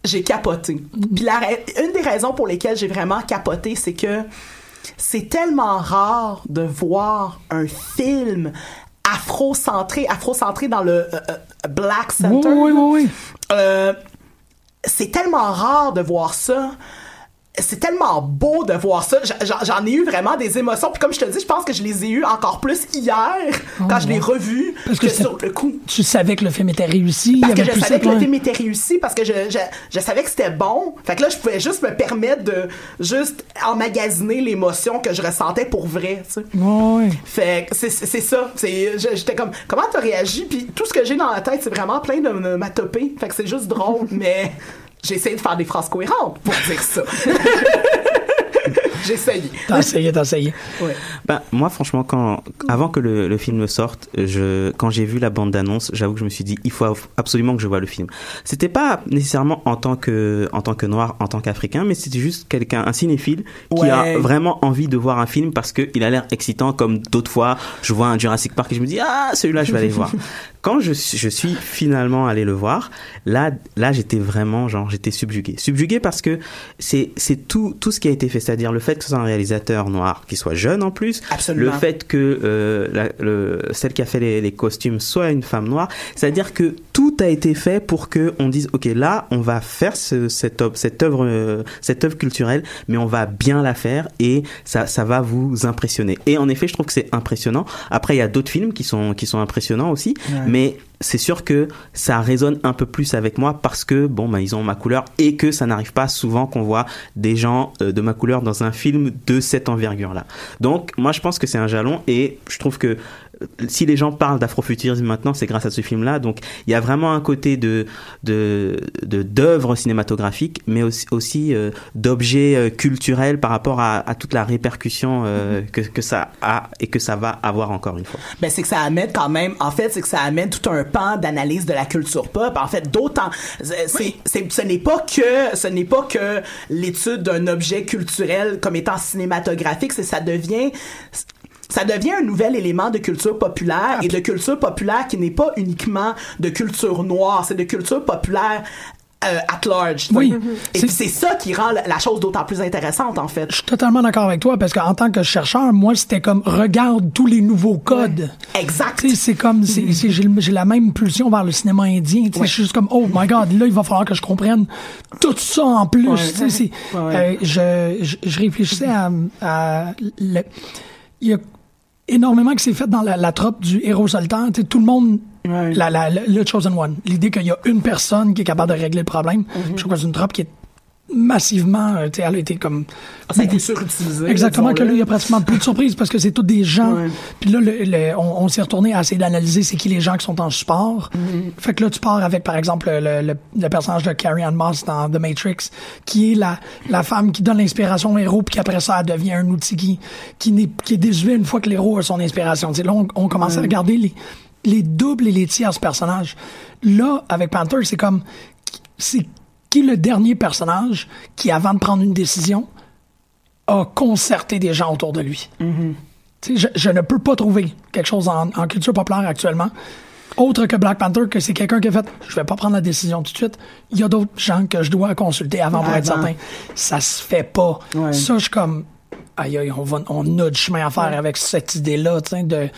j'ai capoté. Puis la une des raisons pour lesquelles j'ai vraiment capoté, c'est que c'est tellement rare de voir un film afro-centré, afro-centré dans le euh, euh, Black Oui, Center. oui, oui, oui. Euh, c'est tellement rare de voir ça. C'est tellement beau de voir ça. J'en- ai eu vraiment des émotions. Puis comme je te dis, je pense que je les ai eues encore plus hier quand je l'ai revu Parce que, sur le coup. Tu savais que le film était réussi. Parce que je savais que le film était réussi, parce que je, je, je savais que c'était bon. Fait que là, je pouvais juste me permettre de juste emmagasiner l'émotion que je ressentais pour vrai, tu sais. Ouais. Fait que c'est ça. J'étais comme, comment t'as réagi? Puis tout ce que j'ai dans la tête, c'est vraiment plein de m'atopées. Fait que c'est juste drôle, [laughs] mais j'ai essayé de faire des phrases cohérentes pour dire ça. [laughs] [laughs] j'ai essayé. T'as essayé, t'as essayé. Ouais. Ben, moi, franchement, quand, avant que le, le film sorte, je, quand j'ai vu la bande d'annonce, j'avoue que je me suis dit, il faut absolument que je vois le film. C'était pas nécessairement en tant que, en tant que noir, en tant qu'africain, mais c'était juste quelqu'un, un cinéphile, qui Ouais. a vraiment envie de voir un film parce que il a l'air excitant, comme d'autres fois, je vois un Jurassic Park et je me dis, ah, celui-là, je vais aller le voir. [laughs] Quand je, suis- je suis finalement allé le voir, là, là, j'étais vraiment, genre, j'étais subjugué. Subjugué parce que c'est, c'est tout, tout ce qui a été fait, c'est-à-dire le fait que ce soit un réalisateur noir, qui soit jeune en plus, Absolument. le fait que euh, la- le, celle qui a fait les, les costumes soit une femme noire, c'est-à-dire que tout a été fait pour que on dise, ok, là, on va faire ce, cette, œuvre- cette œuvre, euh, cette œuvre culturelle, mais on va bien la faire et ça, ça va vous impressionner. Et en effet, je trouve que c'est impressionnant. Après, il y a d'autres films qui sont, qui sont impressionnants aussi, mais c'est sûr que ça résonne un peu plus avec moi parce que bon bah ils ont ma couleur et que ça n'arrive pas souvent qu'on voit des gens euh, de ma couleur dans un film de cette envergure là. Donc moi je pense que c'est un jalon et je trouve que si les gens parlent d'afrofuturisme maintenant, c'est grâce à ce film-là. Donc, il y a vraiment un côté de de de d'œuvres cinématographiques, mais aussi aussi euh, d'objets euh, culturels par rapport à, à toute la répercussion euh, que que ça a et que ça va avoir encore une fois. Ben c'est que ça amène quand même. En fait, c'est que ça amène tout un pan d'analyse de la culture pop. En fait, d'autant, c'est, c'est, ce n'est pas que, ce n'est pas que l'étude d'un objet culturel comme étant cinématographique, c'est ça devient ça devient un nouvel élément de culture populaire et de culture populaire qui n'est pas uniquement de culture noire, c'est de culture populaire euh, at large. Oui. Et c'est ça qui rend la chose d'autant plus intéressante en fait. Je suis totalement d'accord avec toi parce qu'en tant que chercheur, moi, c'était comme regarde tous les nouveaux codes. Exact. Tu sais, c'est comme c'est- j'ai, la même pulsion vers le cinéma indien. Je suis juste comme oh my god, là il va falloir que je comprenne tout ça en plus. Ouais. Ouais. euh, je, je, je réfléchissais à, à le- il y a énormément qui s'est fait dans la, la trope du héros solitaire. Tu sais, tout le monde, la, la- le- chosen one, l'idée qu'il y a une personne qui est capable de régler le problème. Mm-hmm. Je crois que c'est une trope qui est massivement, euh, tu sais, elle a été comme Ah, Ça a été surutilisé. Exactement, que là, il y a pratiquement plus de surprises parce que c'est tous des gens. Puis là, le- le- on, on s'est retourné à essayer d'analyser c'est qui les gens qui sont en support. Mm-hmm. Fait que là, tu pars avec, par exemple, le, personnage de Carrie Ann Moss dans The Matrix, qui est la, la femme qui donne l'inspiration au héros, puis qu'après ça, elle devient un outil qui, qui, n'est, qui est désuet une fois que l'héros a son inspiration. Tu sais, là, on, on commence à regarder les, les doubles et les tiers personnages. Là, avec Panther, c'est comme, c'est qui le dernier personnage qui, avant de prendre une décision, a concerté des gens autour de lui. Sais, je, je ne peux pas trouver quelque chose en, en culture populaire actuellement, autre que Black Panther, que c'est quelqu'un qui a fait je vais pas prendre la décision tout de suite. Il y a d'autres gens que je dois consulter avant pour être certain. Ça se fait pas. Ouais. Ça, je suis comme aïe aïe, on, va, on a du chemin à faire avec cette idée-là, sais, de,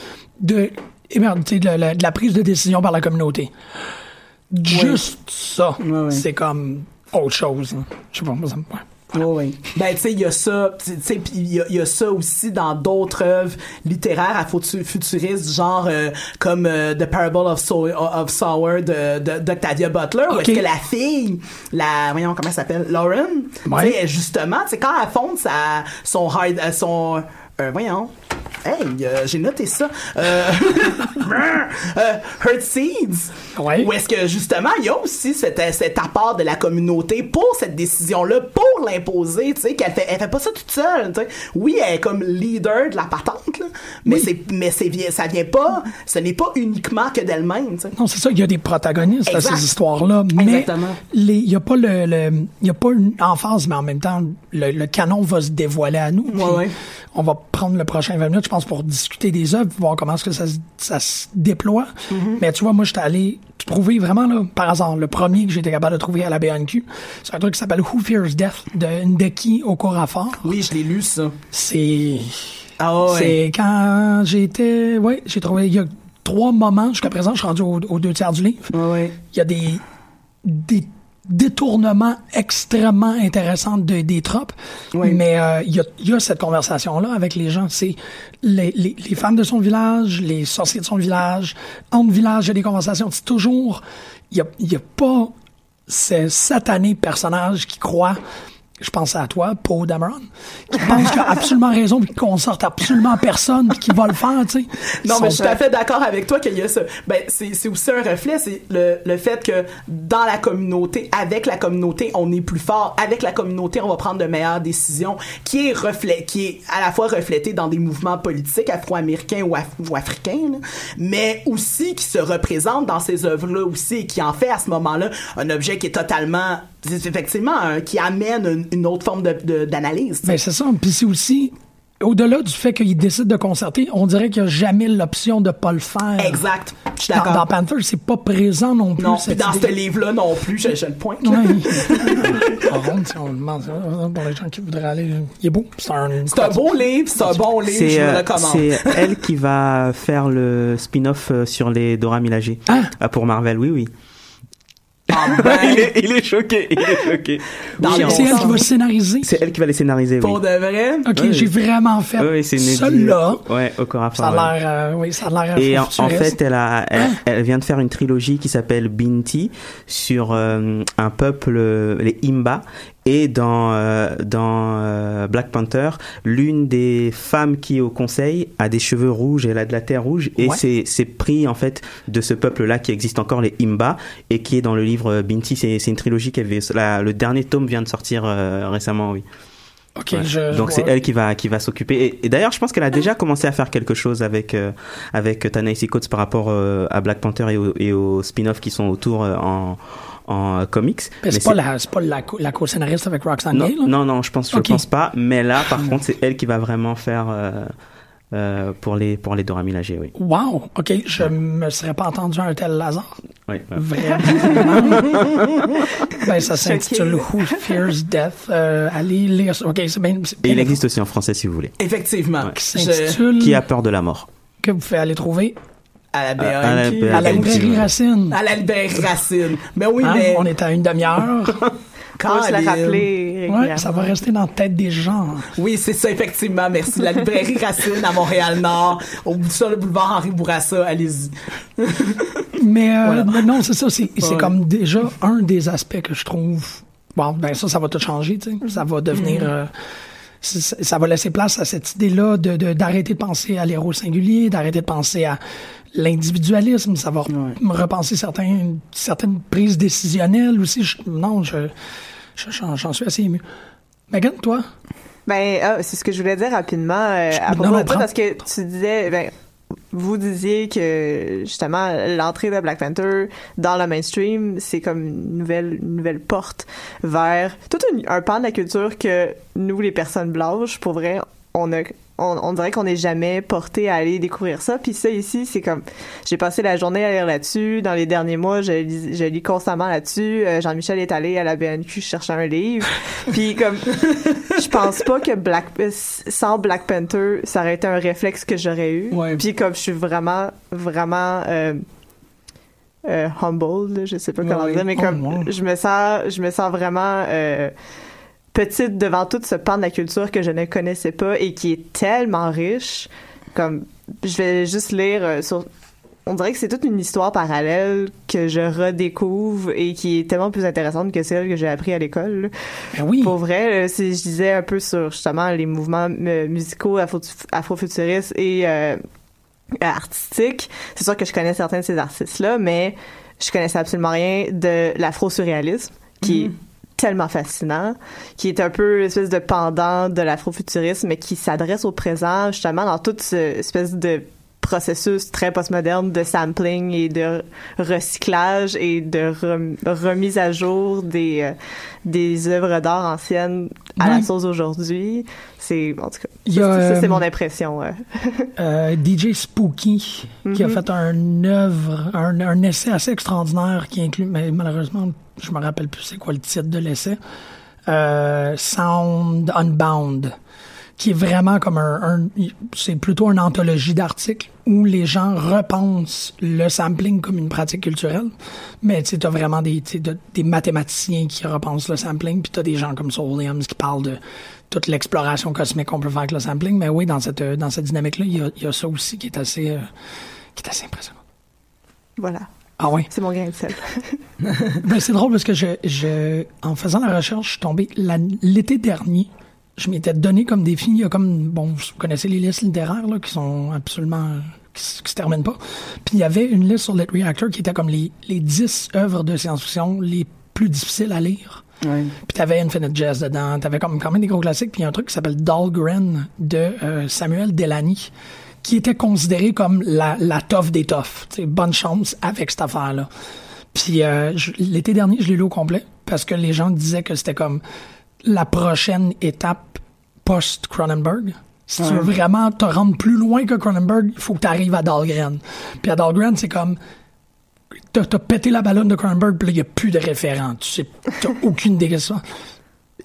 de, de la prise de décision par la communauté. Juste ça, c'est comme autre chose. Je sais pas, moi, ça me. ouais. Ben, tu sais, il y a ça, tu sais, il y, a- il y a ça aussi dans d'autres œuvres littéraires afro- futuristes, genre euh, comme euh, The Parable of, So- of Sour de, de, d'Octavia Butler, où est-ce que la fille, la, voyons comment elle s'appelle, Lauren, Ouais. tu sais, justement, c'est quand elle fonde sa, son hard, euh, son, euh, voyons, Hey, euh, j'ai noté ça. Euh, [laughs] euh, Hurt Seeds. Où est-ce que justement, il y a aussi cet, cet apport de la communauté pour cette décision-là, pour l'imposer, tu sais, qu'elle fait, elle fait pas ça toute seule, tu sais. Oui, elle est comme leader de la patente, là, mais c'est, mais c'est, ça vient pas, ce n'est pas uniquement que d'elle-même, tu sais. Non, c'est ça, il y a des protagonistes à ces histoires-là, mais il y a pas le, le- il y a pas une emphase, mais en même temps, le, le canon va se dévoiler à nous. ouais. On va prendre le prochain 20 minutes, je pense, pour discuter des œuvres, voir comment est-ce que ça, se- ça se déploie. Mm-hmm. Mais tu vois, moi, j'étais allé trouver vraiment, là, par hasard, le premier que j'étais capable de trouver à la BNQ. C'est un truc qui s'appelle Who Fears Death de Ndeki Okorafor. Oui, je l'ai lu, ça. C'est... Ah ouais. C'est quand j'étais... Oui, j'ai trouvé... Il y a trois moments, jusqu'à présent, je suis rendu au- aux deux tiers du livre. Il y a des, des détournements extrêmement intéressants de, des tropes. Mais euh, il y, a, il y a cette conversation-là avec les gens. C'est les, les, les femmes de son village, les sorciers de son village. Entre villages, il y a des conversations. C'est toujours... Il y a, y a pas ces satanés personnages qui croient je pense à toi, Paul Dameron, qui pense qu'il a absolument raison puis qu'on sorte absolument personne puis qui va le faire, tu sais. Non, mais je suis tout à fait d'accord avec toi qu'il y a ça. Ben, c'est, aussi un reflet, c'est le, le fait que dans la communauté, avec la communauté, on est plus fort. Avec la communauté, on va prendre de meilleures décisions, qui est reflet, qui est à la fois reflété dans des mouvements politiques afro-américains ou, af- ou africains, là, mais aussi qui se représente dans ces œuvres-là aussi et qui en fait à ce moment-là un objet qui est totalement, effectivement, un- qui amène une, une autre forme de, de- d'analyse. tu sais. Ben, c'est ça. Puis c'est aussi, au-delà du fait qu'il décide de concerter, on dirait qu'il n'y a jamais l'option de pas le faire. Exact. Je suis Dans, d'accord. dans Panther, c'est pas présent non plus. Non, puis cette dans idée. ce livre-là non plus, je, je le pointe. [laughs] contre, si on demande ça, pour les gens qui voudraient aller, il est beau. C'est un, C'est un beau livre, c'est un bon livre, je C'est vous le euh, recommande. c'est elle qui va faire le spin-off euh, sur les Dora Milaje. Ah, pour Marvel, oui, oui. [laughs] il, est, il est choqué, il est choqué. Oui, le c'est elle qui va scénariser. C'est elle qui va les scénariser, Pour oui. de vrai? Ok, Oui. j'ai vraiment fait Oui, oui, c'est une celui-là. Ouais, au corps à Ça a l'air, euh, oui, ça a l'air Et en, fait, elle, a, elle, elle vient de faire une trilogie qui s'appelle Binti sur euh, un peuple, les Imba. Et dans euh, dans euh, Black Panther, l'une des femmes qui est au conseil a des cheveux rouges elle a de la terre rouge et Ouais. c'est c'est pris en fait de ce peuple-là qui existe encore les Imba et qui est dans le livre Binti. C'est c'est une trilogie qui avait la- le dernier tome vient de sortir euh, récemment, oui. Ok, Ouais. je- Donc c'est elle qui va qui va s'occuper. Et, et d'ailleurs, je pense qu'elle a déjà commencé à faire quelque chose avec euh, avec Ta-Nehisi Coates par rapport euh, à Black Panther et, au- et aux spin-offs qui sont autour euh, en en euh, comics. Mais c'est pas, la, c'est pas la, co- la co-scénariste avec Roxanne non, Gay, là? non, non, je pense, je pense pas. Mais là, par contre, c'est elle qui va vraiment faire euh, euh, pour les pour les Dora Milaje, oui. Wow, ok, je me serais pas entendu un tel Lazare. Oui, ouais. Vraiment. [laughs] ben, ça s'intitule Who Fears Death? Euh, allez lire ça. Ok, c'est bien. c'est Et il existe aussi en français si vous voulez. Effectivement. Qui Qui a peur de la mort Que vous pouvez aller trouver À la À- à la- BNQ. à la librairie Racine. À la librairie Racine. Ben oui, Hein, mais. On est à une demi-heure. [laughs] Se la rappeler Ouais, ça va rester dans la tête des gens. Oui, c'est ça, effectivement. Merci. La librairie Racine à Montréal-Nord, au bout sur le boulevard Henri Bourassa. Allez-y. [laughs] Mais, euh, mais non, c'est ça. C'est Ouais. comme déjà un des aspects que je trouve. Bon, ben ça, ça va tout changer. tu sais. Ça va devenir. Mhm. euh, ça va laisser place à cette idée-là de de- d'arrêter de, penser à l'héros singulier, d'arrêter de penser à l'individualisme. Ça va re- me repenser certains, certaines prises décisionnelles aussi. Je- non, je je- j'en j'en suis assez ému. Megan, toi? Ben, ah, c'est ce que je voulais dire rapidement euh, à Non, propos non, de prends- parce que tu disais, ben, vous disiez que justement l'entrée de Black Panther dans le mainstream, c'est comme une nouvelle, nouvelle porte vers tout un, un pan de la culture que nous, les personnes blanches, pour vrai, on a on, on dirait qu'on n'est jamais porté à aller découvrir ça. Puis ça ici, c'est comme j'ai passé la journée à lire là-dessus. Dans les derniers mois, je lis, je lis constamment là-dessus. Euh, Jean-Michel est allé à la BNQ chercher un livre. [laughs] Puis comme je pense pas que Black euh, sans Black Panther, ça aurait été un réflexe que j'aurais eu. Puis comme je suis vraiment vraiment euh, euh, humble, je sais pas comment Ouais. dire, mais Oh, comme je me sens je me sens vraiment petite devant tout ce pan de la culture que je ne connaissais pas et qui est tellement riche. Comme, je vais juste lire euh, sur. On dirait que c'est toute une histoire parallèle que je redécouvre et qui est tellement plus intéressante que celle que j'ai appris à l'école. Ben oui. Pour vrai, là, si je disais un peu sur justement les mouvements euh, musicaux afro- afrofuturistes et euh, artistiques, c'est sûr que je connais certains de ces artistes-là, mais je connaissais absolument rien de l'afro-surréalisme, qui est tellement fascinant, qui est un peu l'espèce de pendant de l'afrofuturisme, mais qui s'adresse au présent, justement, dans toute cette espèce de processus très postmoderne de sampling et de recyclage et de rem- remise à jour des, euh, des œuvres d'art anciennes à la sauce aujourd'hui. C'est, en tout cas, Il ça, c'est euh, mon impression. [laughs] euh. Euh, DJ Spooky, qui a Mhm. fait un œuvre, un, un essai assez extraordinaire qui inclut, mais malheureusement, je me rappelle plus c'est quoi le titre de l'essai, euh, Sound Unbound, qui est vraiment comme un, c'est plutôt une anthologie d'articles où les gens repensent le sampling comme une pratique culturelle, mais tu as vraiment des, des mathématiciens qui repensent le sampling, puis tu as des gens comme Saul Williams qui parlent de toute l'exploration cosmique qu'on peut faire avec le sampling, mais oui, dans cette, dans cette dynamique-là, il y a, il y a ça aussi qui est assez, euh, qui est assez impressionnant. Voilà. Ah oui? C'est mon grain de sel. [laughs] Ben, c'est drôle parce que je, je, en faisant la recherche, je suis tombé la- l'été dernier. Je m'étais donné comme défi, il y a comme, bon, vous connaissez les listes littéraires, là, qui sont absolument, qui, qui se terminent pas. Puis il y avait une liste sur Lit Reactor qui était comme les, les 10 œuvres de science-fiction les plus difficiles à lire. Puis t'avais Infinite Jazz dedans, t'avais comme quand même des gros classiques, puis il y a un truc qui s'appelle Dahlgren de euh, Samuel Delany, qui était considéré comme la, la toffe des toffes. Bonne chance avec cette affaire-là. Puis euh, l'été dernier, je l'ai lu au complet, parce que les gens disaient que c'était comme la prochaine étape post-Cronenberg. Si tu veux vraiment te rendre plus loin que Cronenberg, il faut que tu arrives à Dahlgren. Puis à Dahlgren, c'est comme t'as t'as pété la ballonne de Cronenberg, puis là, il n'y a plus de référent. Tu sais, t'as aucune idée de ça.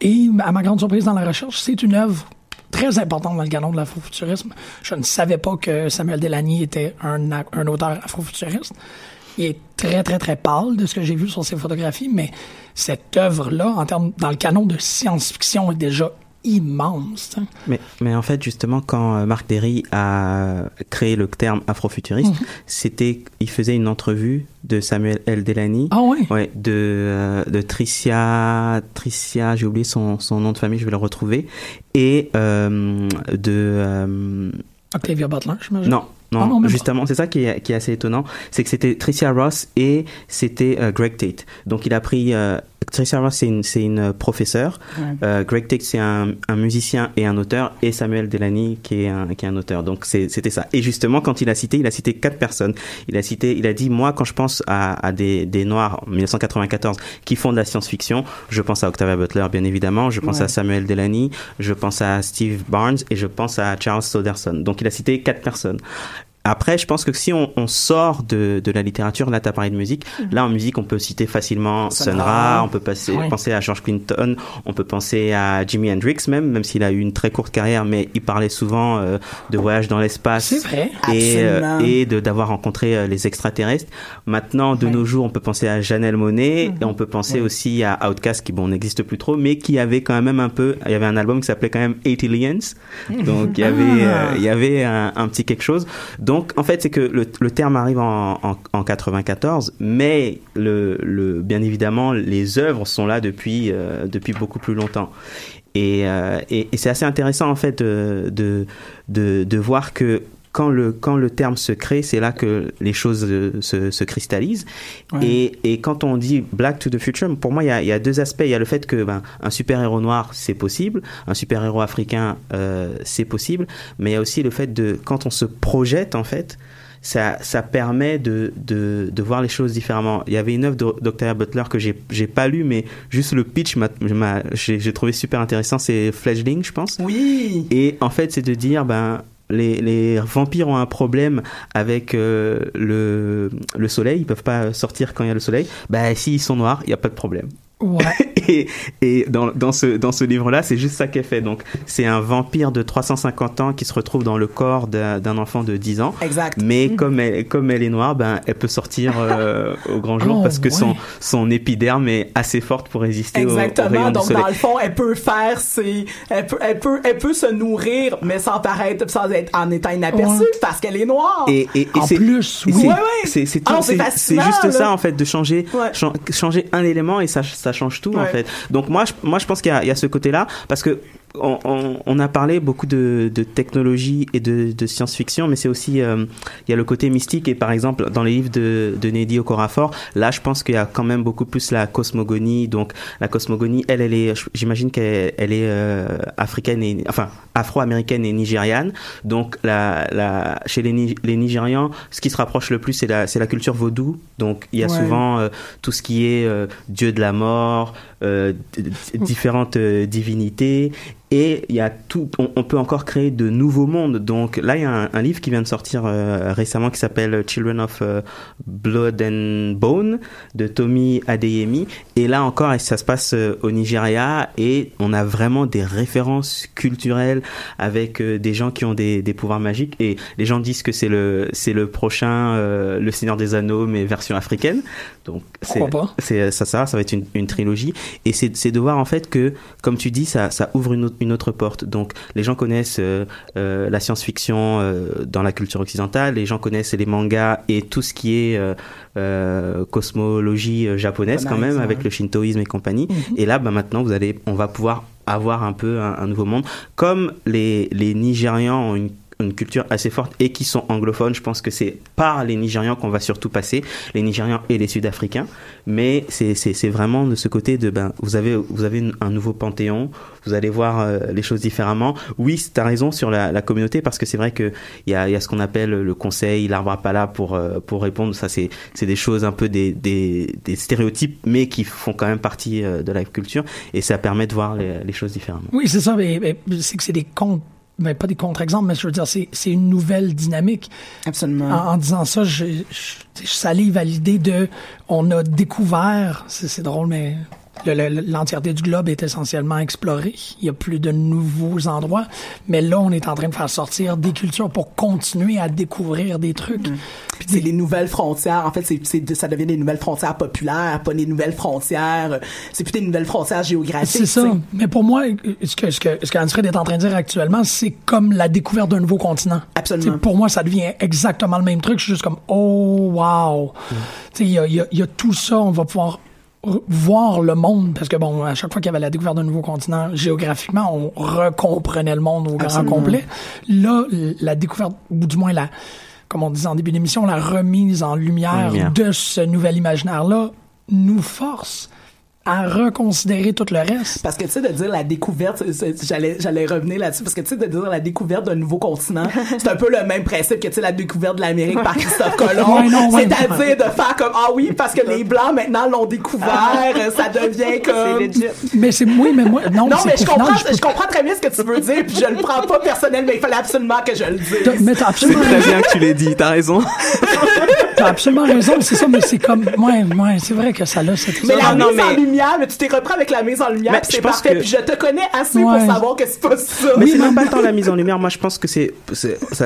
Et à ma grande surprise dans la recherche, c'est une œuvre très importante dans le canon de l'afrofuturisme. Je ne savais pas que Samuel Delany était un, un auteur afrofuturiste. Il est très, très, très pâle de ce que j'ai vu sur ses photographies, mais cette œuvre-là, en termes, dans le canon de science-fiction, est déjà immense. Mais, mais en fait, justement, quand euh, Marc Derry a créé le terme afrofuturiste, Mhm. c'était, il faisait une entrevue de Samuel L. Delany. Ah oui? Ouais, de, euh, de Tricia, Tricia, j'ai oublié son, son nom de famille, je vais le retrouver. Et euh, de... euh, Octavia Butler, j'imagine. non, non, Ah non, justement, c'est ça qui est, qui est assez étonnant, c'est que c'était Tricia Ross et c'était euh, Greg Tate. Donc il a pris euh, Tricia Ross, c'est une, c'est une professeure, Ouais. euh, Greg Tate, c'est un, un musicien et un auteur, et Samuel Delany, qui est un, qui est un auteur. Donc c'est- c'était ça. Et justement, quand il a cité, il a cité quatre personnes. Il a cité, il a dit, moi, quand je pense à, à des, des Noirs en 1994 qui font de la science-fiction, je pense à Octavia Butler, bien évidemment, je pense Ouais. à Samuel Delany, je pense à Steve Barnes et je pense à Charles Soderson. Donc il a cité quatre personnes. Après, je pense que si on, on sort de, de la littérature, là, tu as parlé de musique. Là, en musique, on peut citer facilement Sun Ra. On peut passer, Ouais. penser à George Clinton, on peut penser à Jimi Hendrix même, même s'il a eu une très courte carrière, mais il parlait souvent euh, de voyage dans l'espace C'est vrai. et, euh, et de d'avoir rencontré euh, les extraterrestres. Maintenant, de nos jours, on peut penser à Janelle Monet et on peut penser aussi à Outkast qui bon n'existe plus trop, mais qui avait quand même un peu, il y avait un album qui s'appelait quand même Eight Aliens, [laughs] donc il y avait Ah. euh, il y avait un, un petit quelque chose. Donc en fait, c'est que le, terme arrive en, en, en 94, mais bien évidemment les œuvres sont là depuis euh, beaucoup plus longtemps. Et, euh, et, c'est assez intéressant en fait de voir que quand le, quand le terme se crée, c'est là que les choses euh, se, se cristallisent. Ouais. Et, et quand on dit Black to the Future, pour moi, il y a, y a deux aspects. Il y a le fait que ben, un super-héros noir, c'est possible. Un super-héros africain, euh, c'est possible. Mais il y a aussi le fait de, quand on se projette, en fait, ça, ça permet de, de, de voir les choses différemment. Il y avait une œuvre de Dr. Butler que j'ai j'ai pas lu, mais juste le pitch, m'a- m'a- j'ai j'ai trouvé super intéressant. C'est Fledgling, je pense. Oui. Et en fait, c'est de dire, ben, les, les vampires ont un problème avec euh, le, le soleil, ils peuvent pas sortir quand il y a le soleil. Ben, s'ils sont noirs, il n'y a pas de problème. Ouais. [laughs] Et, et dans, dans ce, dans ce livre-là, c'est juste ça qu'elle fait. Donc, c'est un vampire de 350 ans qui se retrouve dans le corps d'un enfant de 10 ans. Exact. Mais comme elle, comme elle est noire, ben, elle peut sortir euh, [laughs] au grand jour Oh, parce que son, ouais. son épiderme est assez forte pour résister au, au Exactement. rayon du Donc, soleil. dans le fond, elle peut faire ses, elle peut, elle peut, elle peut se nourrir, mais sans paraître, sans être en étant inaperçue, Ouais. parce qu'elle est noire. Et, et, et En c'est- plus, oui. c'est- juste là. ça en fait de changer changer un élément et ça ça change tout en fait. Donc moi je, moi je pense qu'il y y a ce côté là parce que on, on, on a parlé beaucoup de, de technologie et de, de science-fiction, mais c'est aussi euh, il y a le côté mystique et par exemple dans les livres de, de Neddy Okorafor, là je pense qu'il y a quand même beaucoup plus la cosmogonie. Donc la cosmogonie, elle, elle est, j'imagine qu'elle elle est euh, africaine et enfin afro-américaine et nigériane. Donc la, la chez les, les Nigérians, ce qui se rapproche le plus c'est la c'est la culture vaudou. Donc il y a Ouais. souvent euh, tout ce qui est euh, dieu de la mort, euh, différentes divinités et il y a tout on, on peut encore créer de nouveaux mondes. Donc là il y a un, un livre qui vient de sortir euh, récemment qui s'appelle Children of euh, Blood and Bone de Tommy Adeyemi. Et là encore ça se passe euh, au Nigeria. Et on a vraiment des références culturelles avec euh, des gens qui ont des, des pouvoirs magiques. Et les gens disent que c'est le c'est le prochain euh, le Seigneur des Anneaux mais version africaine. Donc c'est ça ça ça va être une, une trilogie. Et c'est c'est de voir en fait que comme tu dis ça ça ouvre une autre, une autre porte. Donc les gens connaissent euh, euh, la science-fiction euh, dans la culture occidentale. Les gens connaissent les mangas et tout ce qui est cosmologie japonaise quand même avec le shintoïsme et compagnie. Et là bah maintenant vous allez on va pouvoir avoir un peu un, un nouveau monde. Comme les les Nigérians ont une une culture assez forte et qui sont anglophones. Je pense que c'est par les Nigérians qu'on va surtout passer, les Nigérians et les Sud-Africains. Mais c'est vraiment de ce côté de ben vous avez vous avez un nouveau panthéon, vous allez voir euh, les choses différemment. Oui, tu as raison sur la, la communauté parce que c'est vrai que il y a y a ce qu'on appelle le conseil, l'arbre à pas pour euh, pour répondre. Ça c'est des choses un peu des des des stéréotypes mais qui font quand même partie euh, de la culture et ça permet de voir les, choses différemment. Oui, c'est ça. Mais, mais c'est que c'est des contre, mais pas des contre-exemples, mais je veux dire, c'est, c'est une nouvelle dynamique. Absolument. En, en disant ça, je, je, je salive à l'idée de, on a découvert, c'est, c'est drôle, mais le- le- l'entièreté du globe est essentiellement explorée. Il y a plus de nouveaux endroits, mais là, on est en train de faire sortir des cultures pour continuer à découvrir des trucs. Puis c'est les nouvelles frontières. En fait, c'est, ça devient des nouvelles frontières populaires, pas des nouvelles frontières. euh, C'est plus des nouvelles frontières géographiques. C'est ça. Mais pour moi, ce que, ce que, ce qu'Anne-Fred est en train de dire actuellement, c'est comme la découverte d'un nouveau continent. Absolument. T'sais, pour moi, ça devient exactement le même truc. Je suis juste comme, oh, wow. Tu sais, Il y a, il y a- il y a tout ça. On va pouvoir voir le monde parce que bon à chaque fois qu'il y avait la découverte d'un nouveau continent géographiquement on recomprenait le monde au grand complet là la découverte ou du moins la comme on disait en début d'émission la remise en lumière, lumière. de ce nouvel imaginaire là nous force à reconsidérer tout le reste Parce que tu sais de dire la découverte, j'allais j'allais revenir là-dessus parce que tu sais de dire la découverte d'un nouveau continent, [laughs] c'est un peu le même principe que tu sais la découverte de l'Amérique par Christophe [laughs] Colomb. Ouais, non, ouais. C'est-à-dire de faire comme ah oui parce que les blancs maintenant l'ont découvert, ça devient comme mais c'est oui mais moi non, mais je comprends, peux je comprends très bien ce que tu veux dire, puis je le prends pas personnel, mais il fallait absolument que je le T'as- dise. mais t'as C'est absolument, très bien que tu l'aies dit, t'as raison. t'as absolument raison, c'est ça, mais c'est comme, ouais, ouais, c'est vrai que ça l'a, cette Mais la Non, non, en mais- lumière, mais tu t'es repris avec la mise en lumière, c'est pense parfait, que- puis je te connais assez Ouais. pour savoir que c'est pas ça. Mais c'est même pas tant la mise en [laughs] lumière. Moi, je pense que c'est,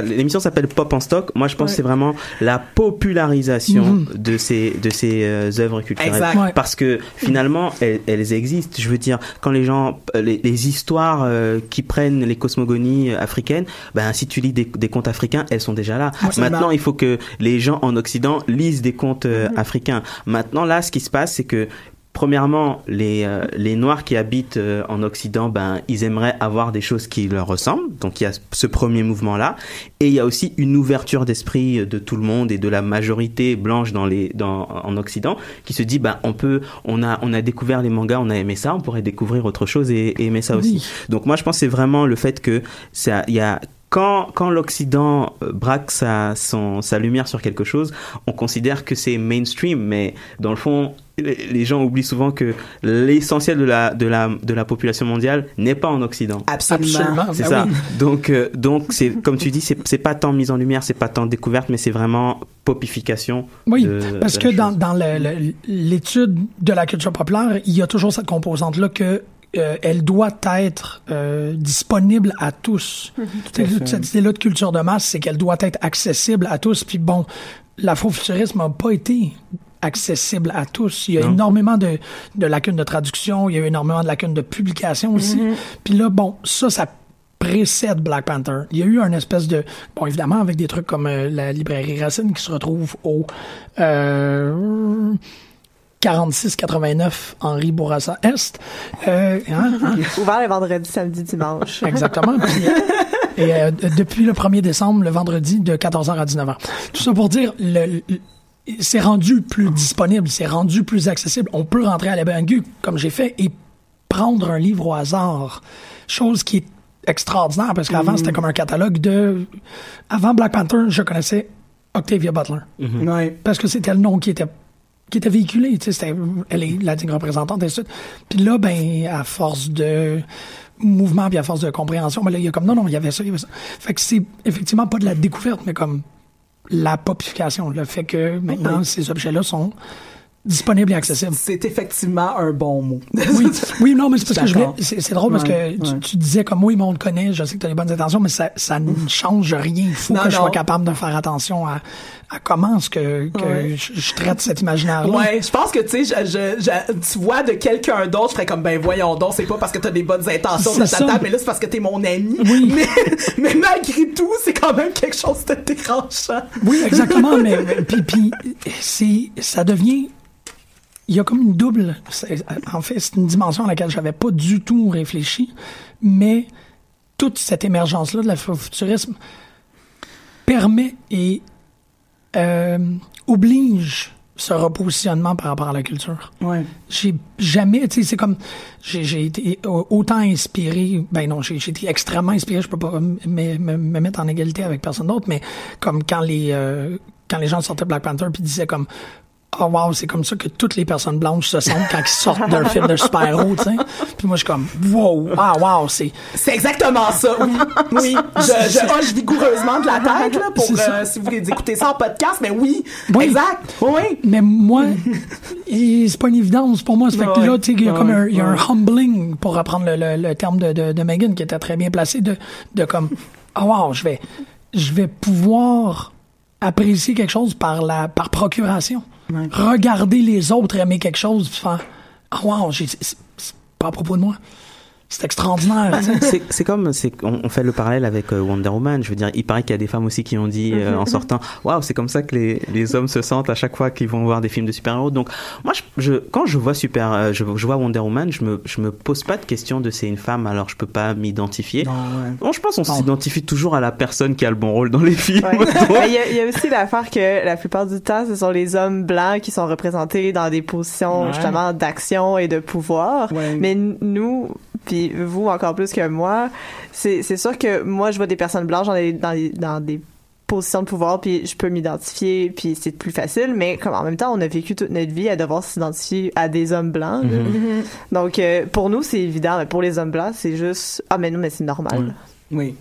l'émission s'appelle Pop en stock. Moi, je pense que c'est vraiment la popularisation Mhm. de ces, de ces euh, œuvres culturelles. Exact. Ouais. Parce que finalement, elles, elles existent. Je veux dire, quand les gens, euh, les, les histoires euh, qui prennent les cosmogonies africaines, ben, si tu lis des, des contes africains, elles sont déjà là. Absolument. Maintenant, il faut que les gens en Occident lisent des contes euh, africains. Maintenant, là, ce qui se passe, c'est que Premièrement, les, euh, les Noirs qui habitent euh, en Occident, ben, ils aimeraient avoir des choses qui leur ressemblent. Donc il y a ce premier mouvement-là. Et il y a aussi une ouverture d'esprit de tout le monde et de la majorité blanche dans les, dans, en Occident qui se dit, ben, on peut, on a, on a découvert les mangas, on a aimé ça, on pourrait découvrir autre chose et, et aimer ça aussi. Donc moi, je pense que c'est vraiment le fait que ça, il y a, quand, quand l'Occident euh, braque sa, son, sa lumière sur quelque chose, on considère que c'est mainstream, mais dans le fond, les gens oublient souvent que l'essentiel de la, de, la, de la population mondiale n'est pas en Occident. Absolument. Absolument. C'est Ben ça. oui. Donc, euh, donc c'est comme tu dis, c'est c'est pas tant mise en lumière, c'est pas tant découverte, mais c'est vraiment popification. Oui, de- parce de que dans, dans le- le- l'étude de la culture populaire, il y a toujours cette composante-là que euh, elle doit être euh, disponible à tous. Sais, Cette idée-là de culture de masse, c'est qu'elle doit être accessible à tous. Puis bon, l'afrofuturisme n'a pas été accessible à tous. Il y a Non. énormément de, de lacunes de traduction, il y a énormément de lacunes de publication aussi. Puis là, bon, ça, ça précède Black Panther. Il y a eu un espèce de... Bon, évidemment, avec des trucs comme euh, la librairie Racine qui se retrouve au... Euh, 46-89 Henri Bourassa Est. Euh, hein, [laughs] hein? Ouvert le vendredi, samedi, dimanche. [laughs] Exactement. Puis, et euh, depuis le 1er décembre, le vendredi, de 14h à 19h. Tout ça pour dire, le, le- c'est rendu plus disponible, c'est rendu plus accessible. On peut rentrer à la Bangu, comme j'ai fait, et prendre un livre au hasard. Chose qui est extraordinaire, parce qu'avant, c'était comme un catalogue de... Avant Black Panther, je connaissais Octavia Butler. Ouais. Parce que c'était le nom qui était qui était véhiculé, tu sais, c'était, elle est la digne représentante, et tout. Puis là, ben, à force de mouvement, puis à force de compréhension, ben là, il y a comme, non, non, il y avait ça, il y avait ça. Fait que c'est effectivement pas de la découverte, mais comme la popification, le fait que maintenant, ces objets-là sont disponibles et accessibles. C'est effectivement un bon mot. Oui, oui, non, mais c'est parce que je voulais, c'est, drôle parce Ouais, que tu, ouais. tu disais comme oui, mais on le connaît, je sais que tu as les bonnes intentions, mais ça, ça ne change rien. Il faut Non, que je non. sois capable de faire attention à, à comment est-ce que, que Ouais. je, je traite cet imaginaire-là. Ouais, je pense que tu sais, je, je, je- tu vois de quelqu'un d'autre, je ferais comme ben voyons donc, c'est pas parce que t'as des bonnes intentions, C'est ta, mais là c'est parce que t'es mon ami. Oui. [laughs] Mais, mais malgré tout, c'est quand même quelque chose de dérangeant. Oui, exactement, mais mais- puis, puis c'est ça devient il y a comme une double en fait c'est une dimension à laquelle j'avais pas du tout réfléchi, mais toute cette émergence là de l'afrofuturisme permet et euh, oblige ce repositionnement par rapport à la culture. Ouais. J'ai jamais, tu sais, c'est comme, j'ai été au- autant inspiré, ben non, j'ai j'ai été extrêmement inspiré, je peux pas me, me- me mettre en égalité avec personne d'autre, mais comme quand les, euh, quand les gens sortaient Black Panther puis disaient comme, oh wow, c'est comme ça que toutes les personnes blanches se sentent quand ils sortent d'un film de super-héros, tu sais. Puis moi, je suis comme, wow, ah wow, c'est, C'est exactement ça, oui. Oui, je, je hoche vigoureusement de la tête là, pour euh, si vous voulez écouter ça en podcast, mais oui, Oui. exact. Oui. Mais moi, c'est pas une évidence pour moi. Ça fait que là, tu sais, il y a comme un, il y a un humbling, pour reprendre le, le- le terme de, de, de Megan, qui était très bien placé, de, de comme, ah wow, je vais, je vais pouvoir apprécier quelque chose par la, par procuration. Regarder les autres aimer quelque chose, puis faire, ah wow, c'est pas à propos de moi. C'est extraordinaire. C'est- comme, on, on fait le parallèle avec euh, Wonder Woman. Je veux dire, il paraît qu'il y a des femmes aussi qui ont dit euh, en sortant, waouh, c'est comme ça que les, les hommes se sentent à chaque fois qu'ils vont voir des films de super-héros. Donc, moi, je, je- quand je vois super, euh, je, je vois Wonder Woman, je me, je me pose pas de question de c'est une femme, alors je peux pas m'identifier. Bon, je pense qu'on s'identifie toujours à la personne qui a le bon rôle dans les films. Ouais. [laughs] Il y, a- il y a aussi l'affaire que la plupart du temps, ce sont les hommes blancs qui sont représentés dans des positions Ouais. justement d'action et de pouvoir. Mais nous, puis vous encore plus que moi, c'est c'est sûr que moi, je vois des personnes blanches dans des, dans des, dans des positions de pouvoir, puis je peux m'identifier, puis c'est plus facile. Mais comme en même temps, on a vécu toute notre vie à devoir s'identifier à des hommes blancs. là. Mhm. Donc euh, pour nous, c'est évident. Mais pour les hommes blancs, c'est juste ah mais non, mais c'est normal. Oui.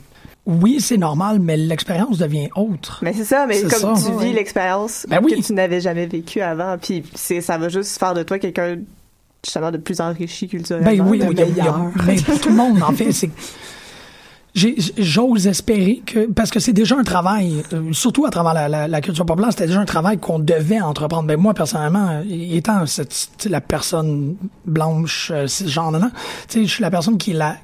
Oui, c'est normal, mais l'expérience devient autre. Mais c'est ça, mais C'est comme ça. tu vis l'expérience Ben oui. que tu n'avais jamais vécue avant, puis c'est ça va juste faire de toi quelqu'un justement de plus enrichi culturellement. Ben oui, de oui, il y a- mais tout le monde, en fait, J'ose espérer que, parce que c'est déjà un travail, euh, surtout à travers la, la, la culture populaire, c'était déjà un travail qu'on devait entreprendre. Ben moi, personnellement, euh, étant cette, tu la personne blanche, euh, genre là, tu sais, je suis la personne qui la,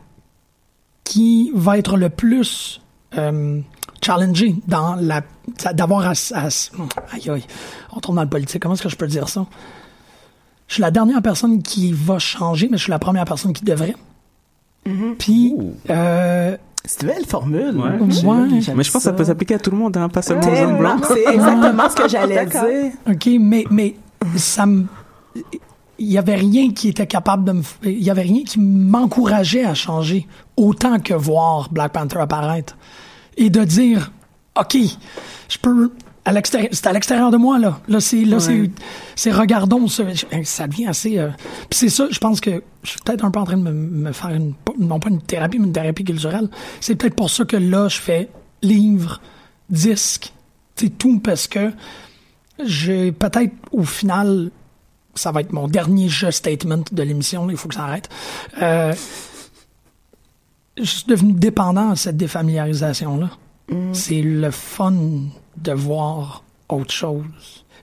qui va être le plus euh, challengée dans la, d'avoir à, à- aïe aïe, on tombe dans le politique, comment est-ce que je peux dire ça? Je suis la dernière personne qui va changer, mais je suis la première personne qui devrait. Puis, euh, c'est une belle formule. Ouais. J'aime Mais je pense que ça peut s'appliquer à tout le monde, hein, pas seulement aux hommes blancs. C'est exactement ce que j'allais D'accord. dire. OK, mais, mais ça me. Il y avait rien qui était capable de me. Il y avait rien qui m'encourageait à changer autant que voir Black Panther apparaître. Et de dire, OK, je peux. À l'extérieur, c'est à l'extérieur de moi, là. Là, c'est, là, c'est, c'est regardons ça. Ça devient assez. euh, Puis c'est ça, je pense que je suis peut-être un peu en train de me, me faire une. Non pas une thérapie, mais une thérapie culturelle. C'est peut-être pour ça que là, je fais livre, disque, c'est tout parce que j'ai peut-être au final, ça va être mon dernier jeu statement de l'émission, là, il faut que ça arrête. Euh, je suis devenu dépendant à cette défamiliarisation-là. C'est le fun de voir autre chose.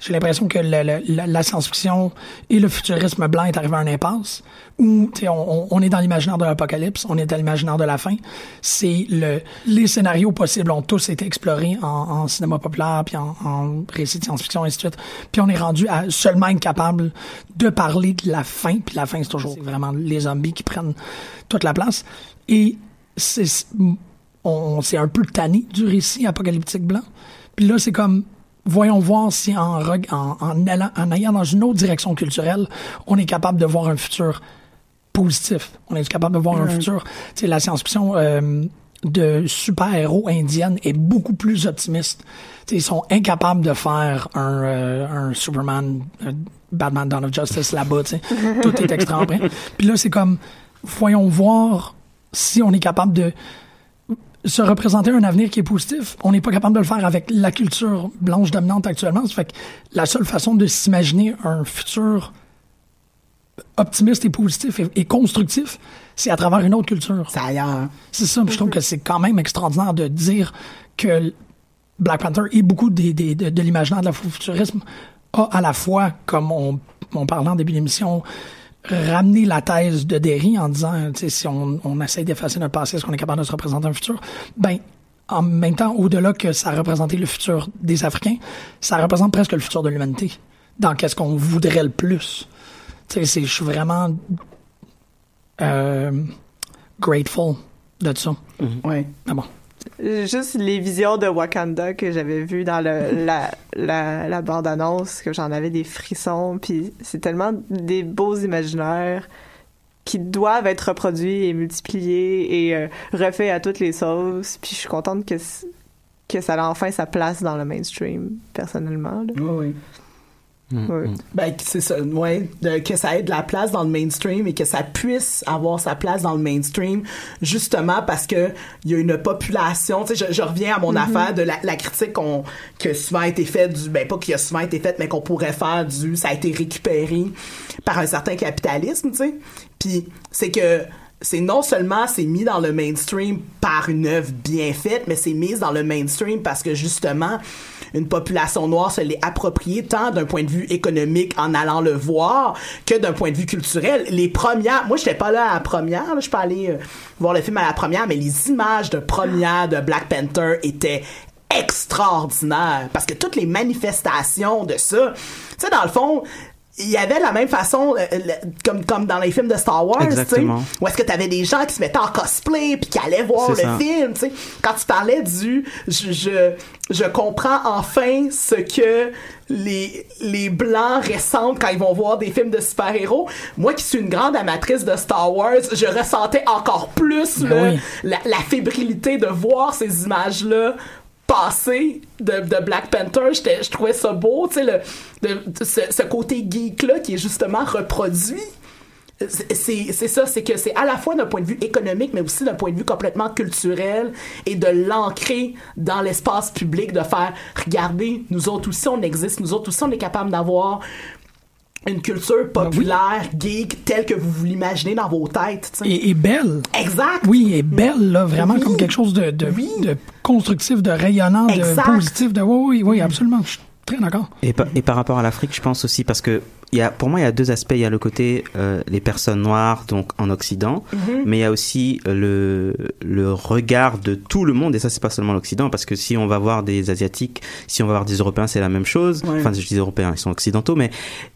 J'ai l'impression que le- le- la, science-fiction et le futurisme blanc est arrivé à un impasse où on, on- on est dans l'imaginaire de l'apocalypse, on est dans l'imaginaire de la fin. C'est le les scénarios possibles ont tous été explorés en, en cinéma populaire puis en, en récit de science-fiction et ainsi de suite. Puis on est rendu à seulement être capable de parler de la fin. Puis la fin c'est toujours vraiment les zombies qui prennent toute la place. Et c'est on, on s'est un peu tanné du récit apocalyptique blanc. Puis là, c'est comme, voyons voir si en, reg- en, en, allant, en allant dans une autre direction culturelle, on est capable de voir un futur positif. On est capable de voir un futur. Tu sais, la science-fiction euh, de super-héros indienne est beaucoup plus optimiste. Tu sais, ils sont incapables de faire un, euh, un Superman, un Batman Dawn of Justice là-bas. [laughs] Tout est extra en Puis là, c'est comme, voyons voir si on est capable de se représenter un avenir qui est positif. On n'est pas capable de le faire avec la culture blanche dominante actuellement. Ça fait que la seule façon de s'imaginer un futur optimiste et positif et, et constructif, c'est à travers une autre culture. C'est ailleurs. C'est ça. Je trouve que c'est quand même extraordinaire de dire que Black Panther et beaucoup des, des- de, de l'imaginaire de l'afrofuturisme a à la fois, comme on, on parlait en début d'émission, ramené la thèse de Derry en disant, si on, on essaie d'effacer notre passé, est-ce qu'on est capable de se représenter un futur? Ben, en même temps, au-delà que ça représentait le futur des Africains, ça représente presque le futur de l'humanité. Dans qu'est-ce qu'on voudrait le plus. Tu sais, c'est- je suis vraiment euh, grateful de ça. Ouais. Ah bon. Juste les visions de Wakanda que j'avais vues dans le, [laughs] la, la, la bande-annonce, que j'en avais des frissons, puis c'est tellement des beaux imaginaires qui doivent être reproduits et multipliés et euh, refaits à toutes les sauces, puis je suis contente que, que ça a enfin sa place dans le mainstream, personnellement. là. Oui, oui. Ben, c'est ça, ouais, de- que ça ait de la place dans le mainstream et que ça puisse avoir sa place dans le mainstream, justement parce que il y a une population, tu sais, je, je reviens à mon Mhm. affaire de la, la critique qu'on, que souvent a été faite du, ben pas qui a souvent été faite, mais qu'on pourrait faire du, ça a été récupéré par un certain capitalisme, tu sais. Puis c'est que c'est non seulement c'est mis dans le mainstream par une œuvre bien faite, mais c'est mis dans le mainstream parce que justement une population noire se l'est appropriée tant d'un point de vue économique en allant le voir que d'un point de vue culturel. Les premières, moi j'étais pas là à la première, là, je suis pas euh, voir le film à la première, mais les images de première de Black Panther étaient extraordinaires parce que toutes les manifestations de ça, tu sais dans le fond, il y avait la même façon euh, le- comme comme dans les films de Star Wars, tu sais, Exactement. où est-ce que t'avais des gens qui se mettaient en cosplay puis qui allaient voir le ça. film, tu sais. Quand tu parlais du je, je je comprends enfin ce que les les blancs ressentent quand ils vont voir des films de super-héros. Moi qui suis une grande amatrice de Star Wars, je ressentais encore plus Ben là, oui. la, la fébrilité de voir ces images-là passer de, Black Panther. Je trouvais ça beau, tu sais, le, de- ce, côté geek-là qui est justement reproduit. C'est ça, c'est que c'est à la fois d'un point de vue économique, mais aussi d'un point de vue complètement culturel et de l'ancrer dans l'espace public, de faire regarder, nous autres aussi on existe, nous autres aussi on est capable d'avoir une culture populaire, geek, telle que vous vous l'imaginez dans vos têtes. tu sais. Et, et belle. Exact. Oui, et belle, là, vraiment Oui. comme quelque chose de, de, de constructif, de rayonnant, Exact. de positif, de oui, oui, oui, absolument. Je suis très d'accord. Et, par- et par rapport à l'Afrique, je pense aussi parce que y a, pour moi, il y a deux aspects. Il y a le côté euh, les personnes noires, donc en Occident, Mhm. mais il y a aussi euh, le, le regard de tout le monde. Et ça, c'est pas seulement l'Occident, parce que si on va voir des Asiatiques, si on va voir des Européens, c'est la même chose. Ouais. Enfin, je dis Européens, ils sont occidentaux, mais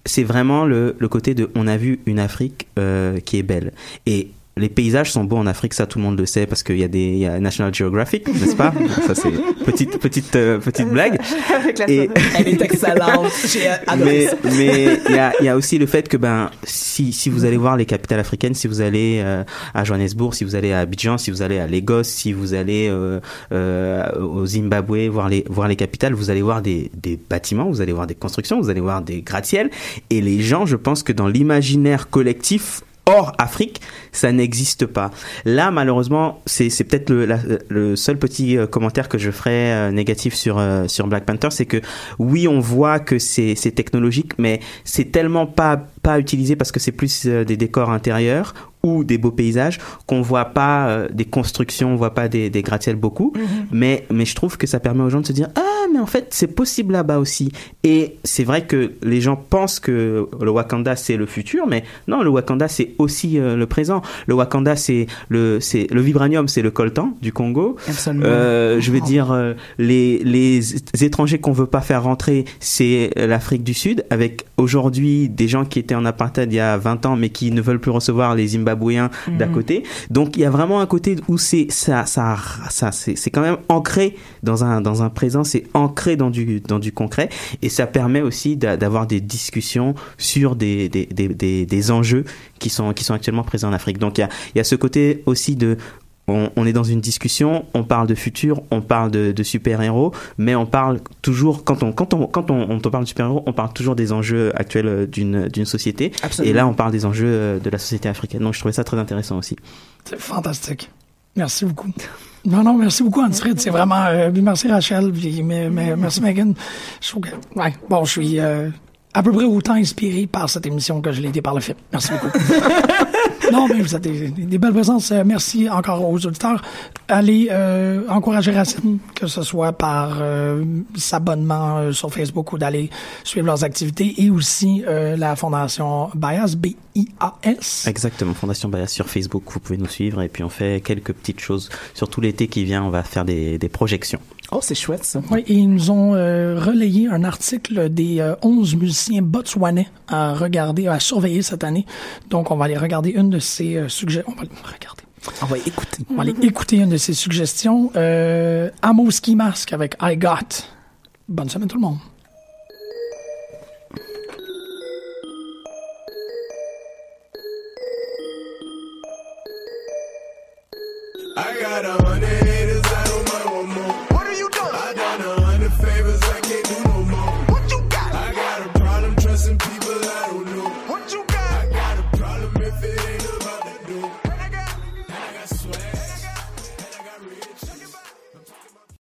c'est vraiment le, le côté de on a vu une Afrique euh, qui est belle. Et les paysages sont beaux en Afrique, ça tout le monde le sait parce qu'il y a des il y a National Geographic, n'est-ce pas? [laughs] Ça c'est petite petite euh, petite blague. [laughs] Avec la Et- Elle est excellente. [laughs] J'ai adoré mais il y a, il y a aussi le fait que ben si si vous allez voir les capitales africaines, si vous allez euh, à Johannesburg, si vous allez à Abidjan, si vous allez à Lagos, si vous allez euh, euh, au Zimbabwe voir les voir les capitales, vous allez voir des des bâtiments, vous allez voir des constructions, vous allez voir des gratte-ciel et les gens, je pense que dans l'imaginaire collectif hors Afrique, ça n'existe pas. Là, malheureusement, c'est peut-être le, seul petit euh, commentaire que je ferais euh, négatif sur euh, sur Black Panther, c'est que oui, on voit que c'est technologique, mais c'est tellement pas utilisé parce que c'est plus des décors intérieurs ou des beaux paysages qu'on voit pas euh, des constructions, on voit pas des, des gratte-ciel beaucoup, mais mais je trouve que ça permet aux gens de se dire ah mais en fait c'est possible là-bas aussi. Et c'est vrai que les gens pensent que le Wakanda c'est le futur, mais non le Wakanda c'est aussi euh, le présent. Le Wakanda c'est le c'est le vibranium c'est le coltan du Congo. Absolument. Euh, je veux dire les les étrangers qu'on veut pas faire rentrer c'est l'Afrique du Sud avec aujourd'hui des gens qui étaient en apartheid il y a 20 ans mais qui ne veulent plus recevoir les Zimbabwéens d'à Mhm. côté. Donc il y a vraiment un côté où c'est ça ça ça c'est quand même ancré dans un dans un présent, c'est ancré dans du dans du concret et ça permet aussi d'a- d'avoir des discussions sur des des, des des des enjeux qui sont qui sont actuellement présents en Afrique. Donc il y a il y a ce côté aussi de on, on est dans une discussion, on parle de futur, on parle de, de super-héros, mais on parle toujours, quand on, quand on, quand on, on parle de super-héros, on parle toujours des enjeux actuels euh, d'une, société. Absolument. Et là, on parle des enjeux euh, de la société africaine. Donc, je trouvais ça très intéressant aussi. C'est fantastique. Merci beaucoup. Non, non, merci beaucoup, Anne-Fred. C'est vraiment. euh, merci, Rachel. Puis, mais, mais- merci, Megan. Je trouve que. Ouais, bon, je suis euh, à peu près autant inspiré par cette émission que je l'ai été par le film. Merci beaucoup. [laughs] non, mais vous êtes des, belles présences. Euh, merci encore aux auditeurs. Allez euh, encourager Racine, que ce soit par euh, s'abonnement euh, sur Facebook ou d'aller suivre leurs activités et aussi la fondation Bias, B-I-A-S. Exactement, Fondation Bayas sur Facebook, vous pouvez nous suivre et puis on fait quelques petites choses. Surtout l'été qui vient, on va faire des projections. Oh, c'est chouette ça. Oui, et ils nous ont euh, relayé un article des euh, 11 musiciens botswanais à regarder, à surveiller cette année. Donc, on va aller regarder une de ces euh, suggestions. On va aller regarder. On va écouter. On va aller écouter une de ces suggestions. Euh, Amo Ski Mask avec I Got. Bonne semaine tout le monde. I got a